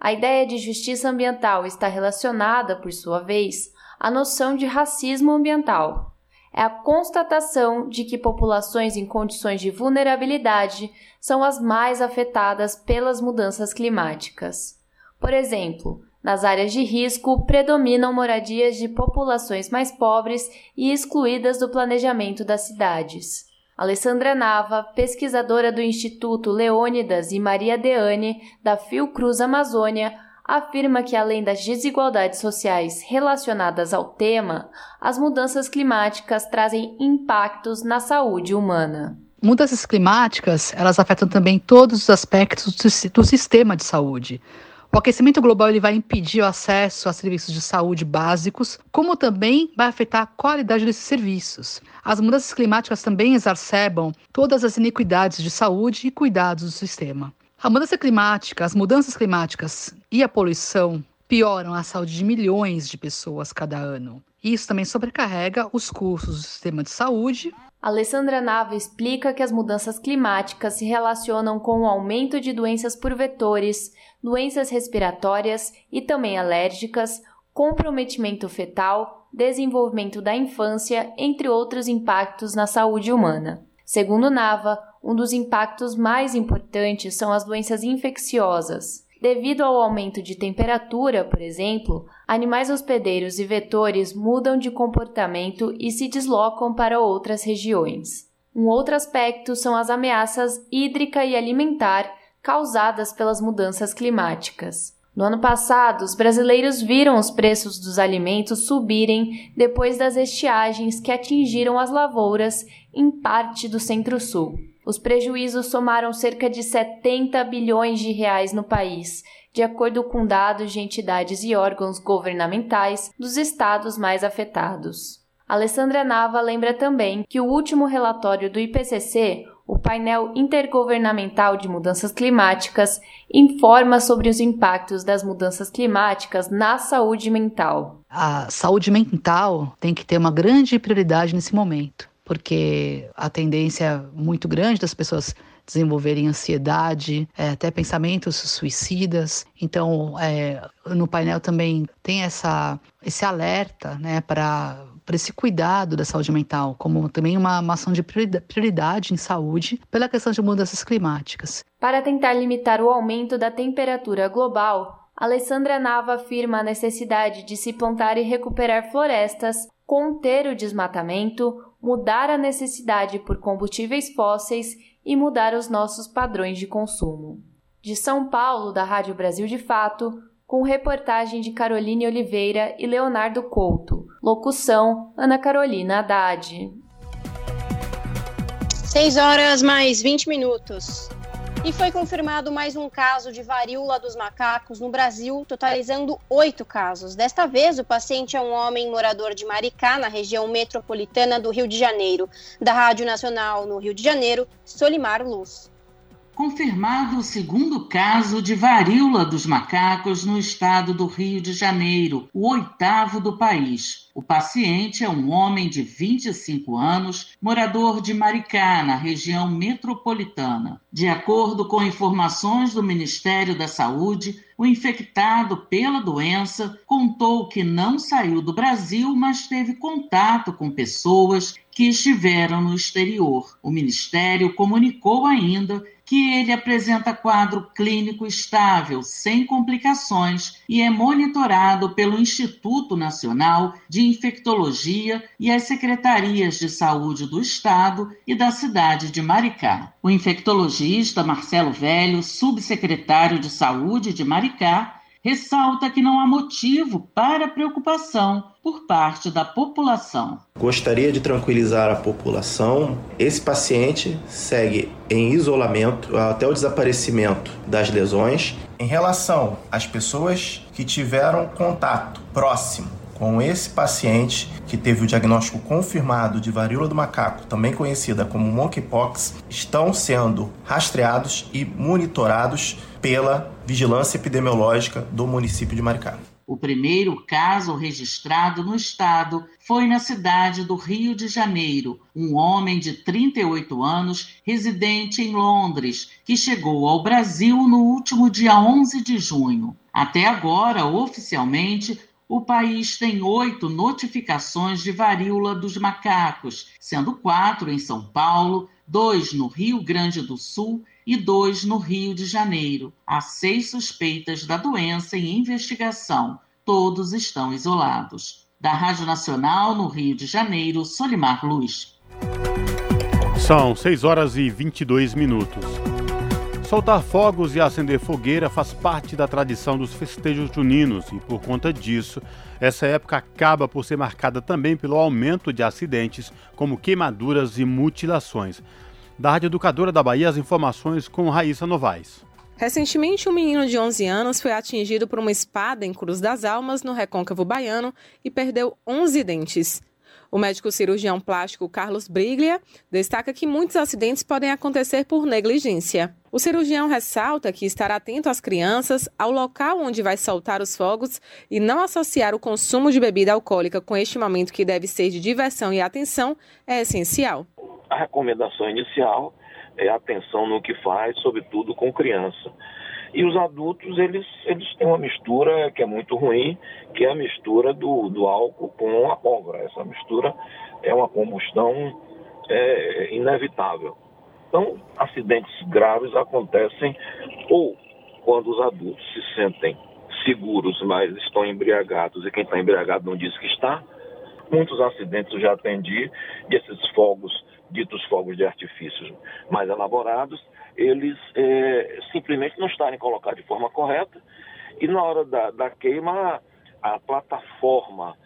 A ideia de justiça ambiental está relacionada, por sua vez, à noção de racismo ambiental. É a constatação de que populações em condições de vulnerabilidade são as mais afetadas pelas mudanças climáticas. Por exemplo, nas áreas de risco predominam moradias de populações mais pobres e excluídas do planejamento das cidades. Alessandra Nava, pesquisadora do Instituto Leônidas e Maria Deane, da Fiocruz Amazônia, afirma que, além das desigualdades sociais relacionadas ao tema, as mudanças climáticas trazem impactos na saúde humana. Mudanças climáticas, elas afetam também todos os aspectos do sistema de saúde. O aquecimento global ele vai impedir o acesso a serviços de saúde básicos, como também vai afetar a qualidade desses serviços. As mudanças climáticas também exacerbam todas as iniquidades de saúde e cuidados do sistema. A mudança climática, as mudanças climáticas e a poluição pioram a saúde de milhões de pessoas cada ano. Isso também sobrecarrega os custos do sistema de saúde. Alessandra Nava explica que as mudanças climáticas se relacionam com o aumento de doenças por vetores, doenças respiratórias e também alérgicas, comprometimento fetal, desenvolvimento da infância, entre outros impactos na saúde humana. Segundo Nava, um dos impactos mais importantes são as doenças infecciosas. Devido ao aumento de temperatura, por exemplo, animais hospedeiros e vetores mudam de comportamento e se deslocam para outras regiões. Um outro aspecto são as ameaças hídrica e alimentar causadas pelas mudanças climáticas. No ano passado, os brasileiros viram os preços dos alimentos subirem depois das estiagens que atingiram as lavouras em parte do Centro-Sul. Os prejuízos somaram cerca de 70 bilhões de reais no país, de acordo com dados de entidades e órgãos governamentais dos estados mais afetados. Alessandra Nava lembra também que o último relatório do IPCC, o painel intergovernamental de mudanças climáticas, informa sobre os impactos das mudanças climáticas na saúde mental. A saúde mental tem que ter uma grande prioridade nesse momento porque a tendência muito grande das pessoas desenvolverem ansiedade, é, até pensamentos suicidas. Então, é, no painel também tem essa, esse alerta né, para para esse cuidado da saúde mental, como também uma, uma ação de prioridade em saúde pela questão de mudanças climáticas. Para tentar limitar o aumento da temperatura global, Alessandra Nava afirma a necessidade de se plantar e recuperar florestas, conter o desmatamento, mudar a necessidade por combustíveis fósseis e mudar os nossos padrões de consumo. De São Paulo, da Rádio Brasil de Fato, com reportagem de Caroline Oliveira e Leonardo Couto. Locução: Ana Carolina Haddad. 6 horas mais 20 minutos. E foi confirmado mais um caso de varíola dos macacos no Brasil, totalizando oito casos. Desta vez, o paciente é um homem morador de Maricá, na região metropolitana do Rio de Janeiro. Da Rádio Nacional no Rio de Janeiro, Solimar Luz confirmado o segundo caso de varíola dos macacos no estado do Rio de Janeiro, o oitavo do país. O paciente é um homem de 25 anos, morador de Maricá, na região metropolitana. De acordo com informações do Ministério da Saúde, o infectado pela doença contou que não saiu do Brasil, mas teve contato com pessoas que estiveram no exterior. O Ministério comunicou ainda que ele apresenta quadro clínico estável, sem complicações e é monitorado pelo Instituto Nacional de Infectologia e as secretarias de saúde do Estado e da cidade de Maricá. O infectologista Marcelo Velho, subsecretário de Saúde de Maricá, ressalta que não há motivo para preocupação por parte da população. Gostaria de tranquilizar a população. Esse paciente segue em isolamento até o desaparecimento das lesões. Em relação às pessoas que tiveram contato próximo com esse paciente que teve o diagnóstico confirmado de varíola do macaco, também conhecida como monkeypox, estão sendo rastreados e monitorados pela vigilância epidemiológica do município de Maricá. O primeiro caso registrado no estado foi na cidade do Rio de Janeiro, um homem de 38 anos, residente em Londres, que chegou ao Brasil no último dia 11 de junho. Até agora, oficialmente, o país tem oito notificações de varíola dos macacos, sendo quatro em São Paulo, dois no Rio Grande do Sul e dois no Rio de Janeiro. Há seis suspeitas da doença em investigação. Todos estão isolados. Da Rádio Nacional, no Rio de Janeiro, Solimar Luz. São 6 horas e 22 minutos. Soltar fogos e acender fogueira faz parte da tradição dos festejos juninos e, por conta disso, essa época acaba por ser marcada também pelo aumento de acidentes, como queimaduras e mutilações. Da Rádio Educadora da Bahia, as informações com Raíssa Novaes. Recentemente, um menino de 11 anos foi atingido por uma espada em Cruz das Almas, no recôncavo baiano, e perdeu 11 dentes. O médico cirurgião plástico Carlos Briglia destaca que muitos acidentes podem acontecer por negligência. O cirurgião ressalta que estar atento às crianças, ao local onde vai soltar os fogos e não associar o consumo de bebida alcoólica com este momento que deve ser de diversão e atenção é essencial. A recomendação inicial é atenção no que faz, sobretudo com criança. E os adultos, eles, eles têm uma mistura que é muito ruim, que é a mistura do, do álcool com a pólvora. Essa mistura é uma combustão é, inevitável. Então, acidentes graves acontecem ou quando os adultos se sentem seguros, mas estão embriagados e quem está embriagado não diz que está. Muitos acidentes eu já atendi desses fogos, ditos fogos de artifícios mais elaborados, eles é, simplesmente não estarem colocados de forma correta e na hora da, da queima a plataforma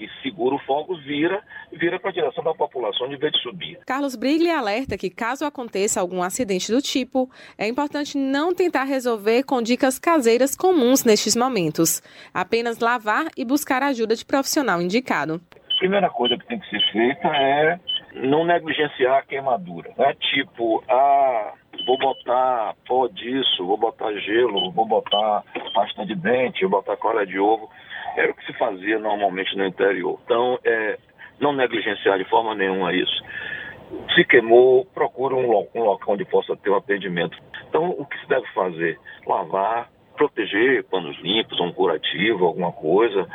que segura o fogo vira vira para a direção da população de vez de subir. Carlos Brigli alerta que caso aconteça algum acidente do tipo, é importante não tentar resolver com dicas caseiras comuns nestes momentos, apenas lavar e buscar ajuda de profissional indicado. A primeira coisa que tem que ser feita é não negligenciar a queimadura, né? Tipo, ah, vou botar pó disso, vou botar gelo, vou botar pasta de dente, vou botar cola de ovo era o que se fazia normalmente no interior. Então, é, não negligenciar de forma nenhuma isso. Se queimou, procura um, lo um local onde possa ter um atendimento. Então, o que se deve fazer? Lavar, proteger panos limpos, um curativo, alguma coisa.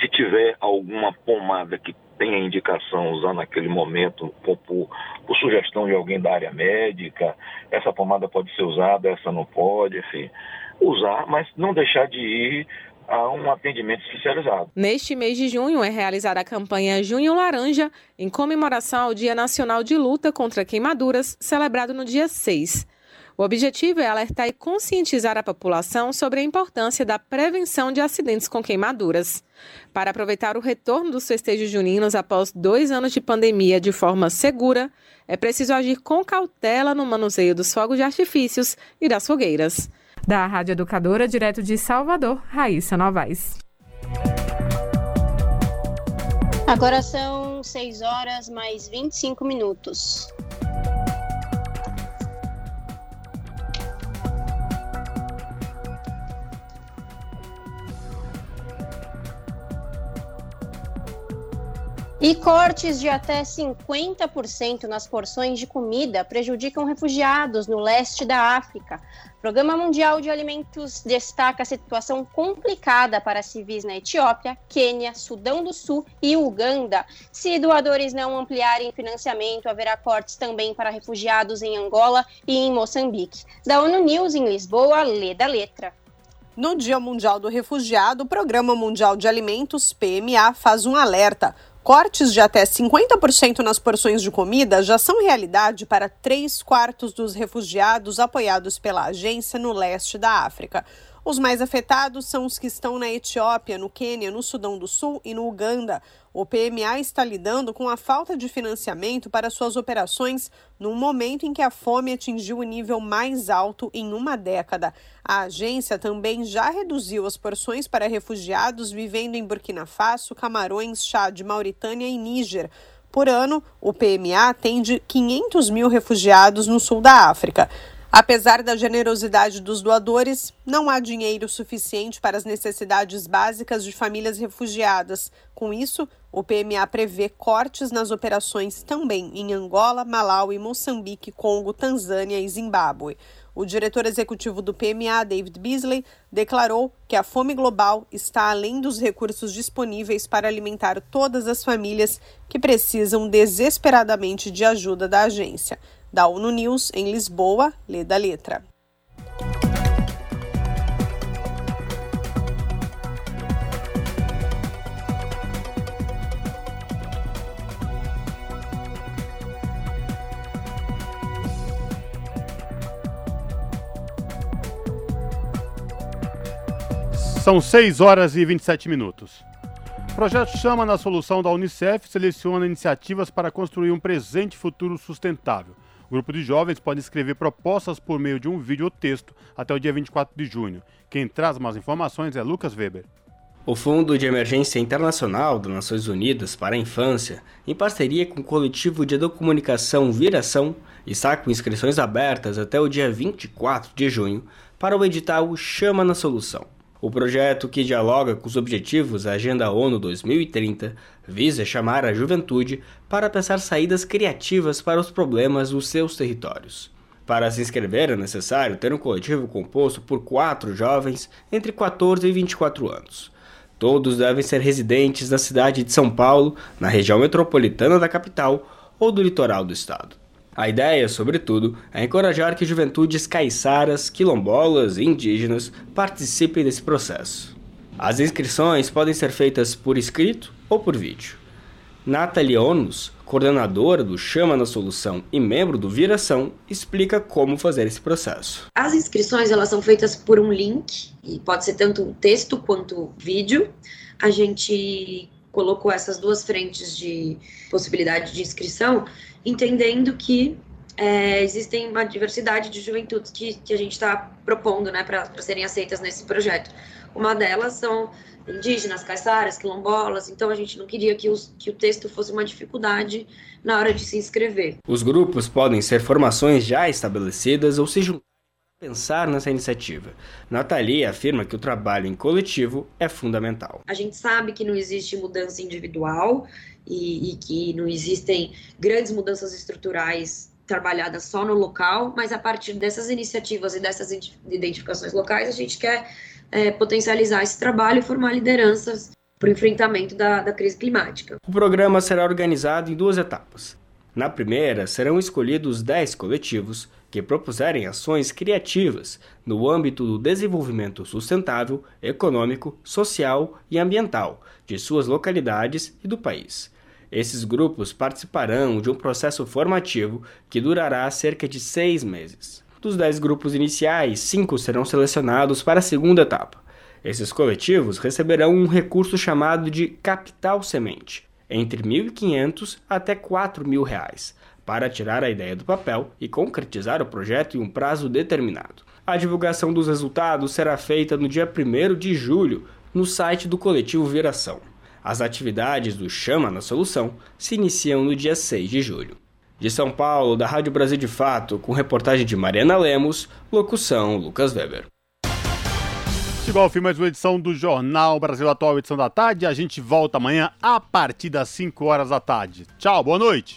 Se tiver alguma pomada que tenha indicação usar naquele momento por, por, por, sugestão de alguém da área médica, essa pomada pode ser usada, essa não pode, enfim. Usar, mas não deixar de ir a um atendimento especializado. Neste mês de junho é realizada a campanha Junho Laranja, em comemoração ao Dia Nacional de Luta contra Queimaduras, celebrado no dia 6. O objetivo é alertar e conscientizar a população sobre a importância da prevenção de acidentes com queimaduras. Para aproveitar o retorno dos festejos juninos após dois anos de pandemia de forma segura, é preciso agir com cautela no manuseio dos fogos de artifícios e das fogueiras. Da Rádio Educadora, direto de Salvador, Raíssa Novaes. Agora são 6 horas mais 25 minutos. E cortes de até 50% nas porções de comida prejudicam refugiados no leste da África. O Programa Mundial de Alimentos destaca a situação complicada para civis na Etiópia, Quênia, Sudão do Sul e Uganda. Se doadores não ampliarem financiamento, haverá cortes também para refugiados em Angola e em Moçambique. Da ONU News em Lisboa, lê da letra. No Dia Mundial do Refugiado, o Programa Mundial de Alimentos, PMA, faz um alerta. Cortes de até 50% nas porções de comida já são realidade para três quartos dos refugiados apoiados pela agência no leste da África. Os mais afetados são os que estão na Etiópia, no Quênia, no Sudão do Sul e no Uganda. O PMA está lidando com a falta de financiamento para suas operações num momento em que a fome atingiu o nível mais alto em uma década. A agência também já reduziu as porções para refugiados vivendo em Burkina Faso, Camarões, Chad, Mauritânia e Níger. Por ano, o PMA atende 500 mil refugiados no sul da África. Apesar da generosidade dos doadores, não há dinheiro suficiente para as necessidades básicas de famílias refugiadas. Com isso, o PMA prevê cortes nas operações também em Angola, Malau, Moçambique, Congo, Tanzânia e Zimbábue. O diretor executivo do PMA, David Beasley, declarou que a fome global está além dos recursos disponíveis para alimentar todas as famílias que precisam desesperadamente de ajuda da agência da ONU News em Lisboa, lê da letra. São 6 horas e 27 minutos. O projeto Chama na Solução da Unicef seleciona iniciativas para construir um presente futuro sustentável. O grupo de jovens pode escrever propostas por meio de um vídeo ou texto até o dia 24 de junho. Quem traz mais informações é Lucas Weber. O Fundo de Emergência Internacional das Nações Unidas para a Infância, em parceria com o coletivo de Educomunicação Viração, está com inscrições abertas até o dia 24 de junho para o edital Chama na Solução. O projeto, que dialoga com os objetivos da Agenda ONU 2030, visa chamar a juventude para pensar saídas criativas para os problemas dos seus territórios. Para se inscrever é necessário ter um coletivo composto por quatro jovens entre 14 e 24 anos. Todos devem ser residentes da cidade de São Paulo, na região metropolitana da capital ou do litoral do estado. A ideia, sobretudo, é encorajar que juventudes caiçaras, quilombolas e indígenas participem desse processo. As inscrições podem ser feitas por escrito ou por vídeo. Nathalie Onus, coordenadora do Chama na Solução e membro do Viração, explica como fazer esse processo. As inscrições elas são feitas por um link, e pode ser tanto texto quanto vídeo. A gente colocou essas duas frentes de possibilidade de inscrição, entendendo que é, existem uma diversidade de juventudes que, que a gente está propondo né, para serem aceitas nesse projeto. Uma delas são indígenas, caiçaras, quilombolas, então a gente não queria que, os, que o texto fosse uma dificuldade na hora de se inscrever. Os grupos podem ser formações já estabelecidas ou se juntar pensar nessa iniciativa. Nathalie afirma que o trabalho em coletivo é fundamental. A gente sabe que não existe mudança individual e, e que não existem grandes mudanças estruturais trabalhadas só no local, mas a partir dessas iniciativas e dessas identificações locais, a gente quer é, potencializar esse trabalho e formar lideranças para o enfrentamento da, da crise climática. O programa será organizado em duas etapas. Na primeira, serão escolhidos 10 coletivos que propuserem ações criativas no âmbito do desenvolvimento sustentável, econômico, social e ambiental de suas localidades e do país. Esses grupos participarão de um processo formativo que durará cerca de seis meses. Dos 10 grupos iniciais, 5 serão selecionados para a segunda etapa. Esses coletivos receberão um recurso chamado de capital semente, entre R$ 1.500 até 4.000 reais, para tirar a ideia do papel e concretizar o projeto em um prazo determinado. A divulgação dos resultados será feita no dia 1 de julho no site do coletivo Viração. As atividades do Chama na Solução se iniciam no dia 6 de julho. De São Paulo, da Rádio Brasil de Fato, com reportagem de Mariana Lemos, locução Lucas Weber. Chegou ao fim mais uma edição do Jornal Brasil Atual, edição da tarde. A gente volta amanhã a partir das 5 horas da tarde. Tchau, boa noite.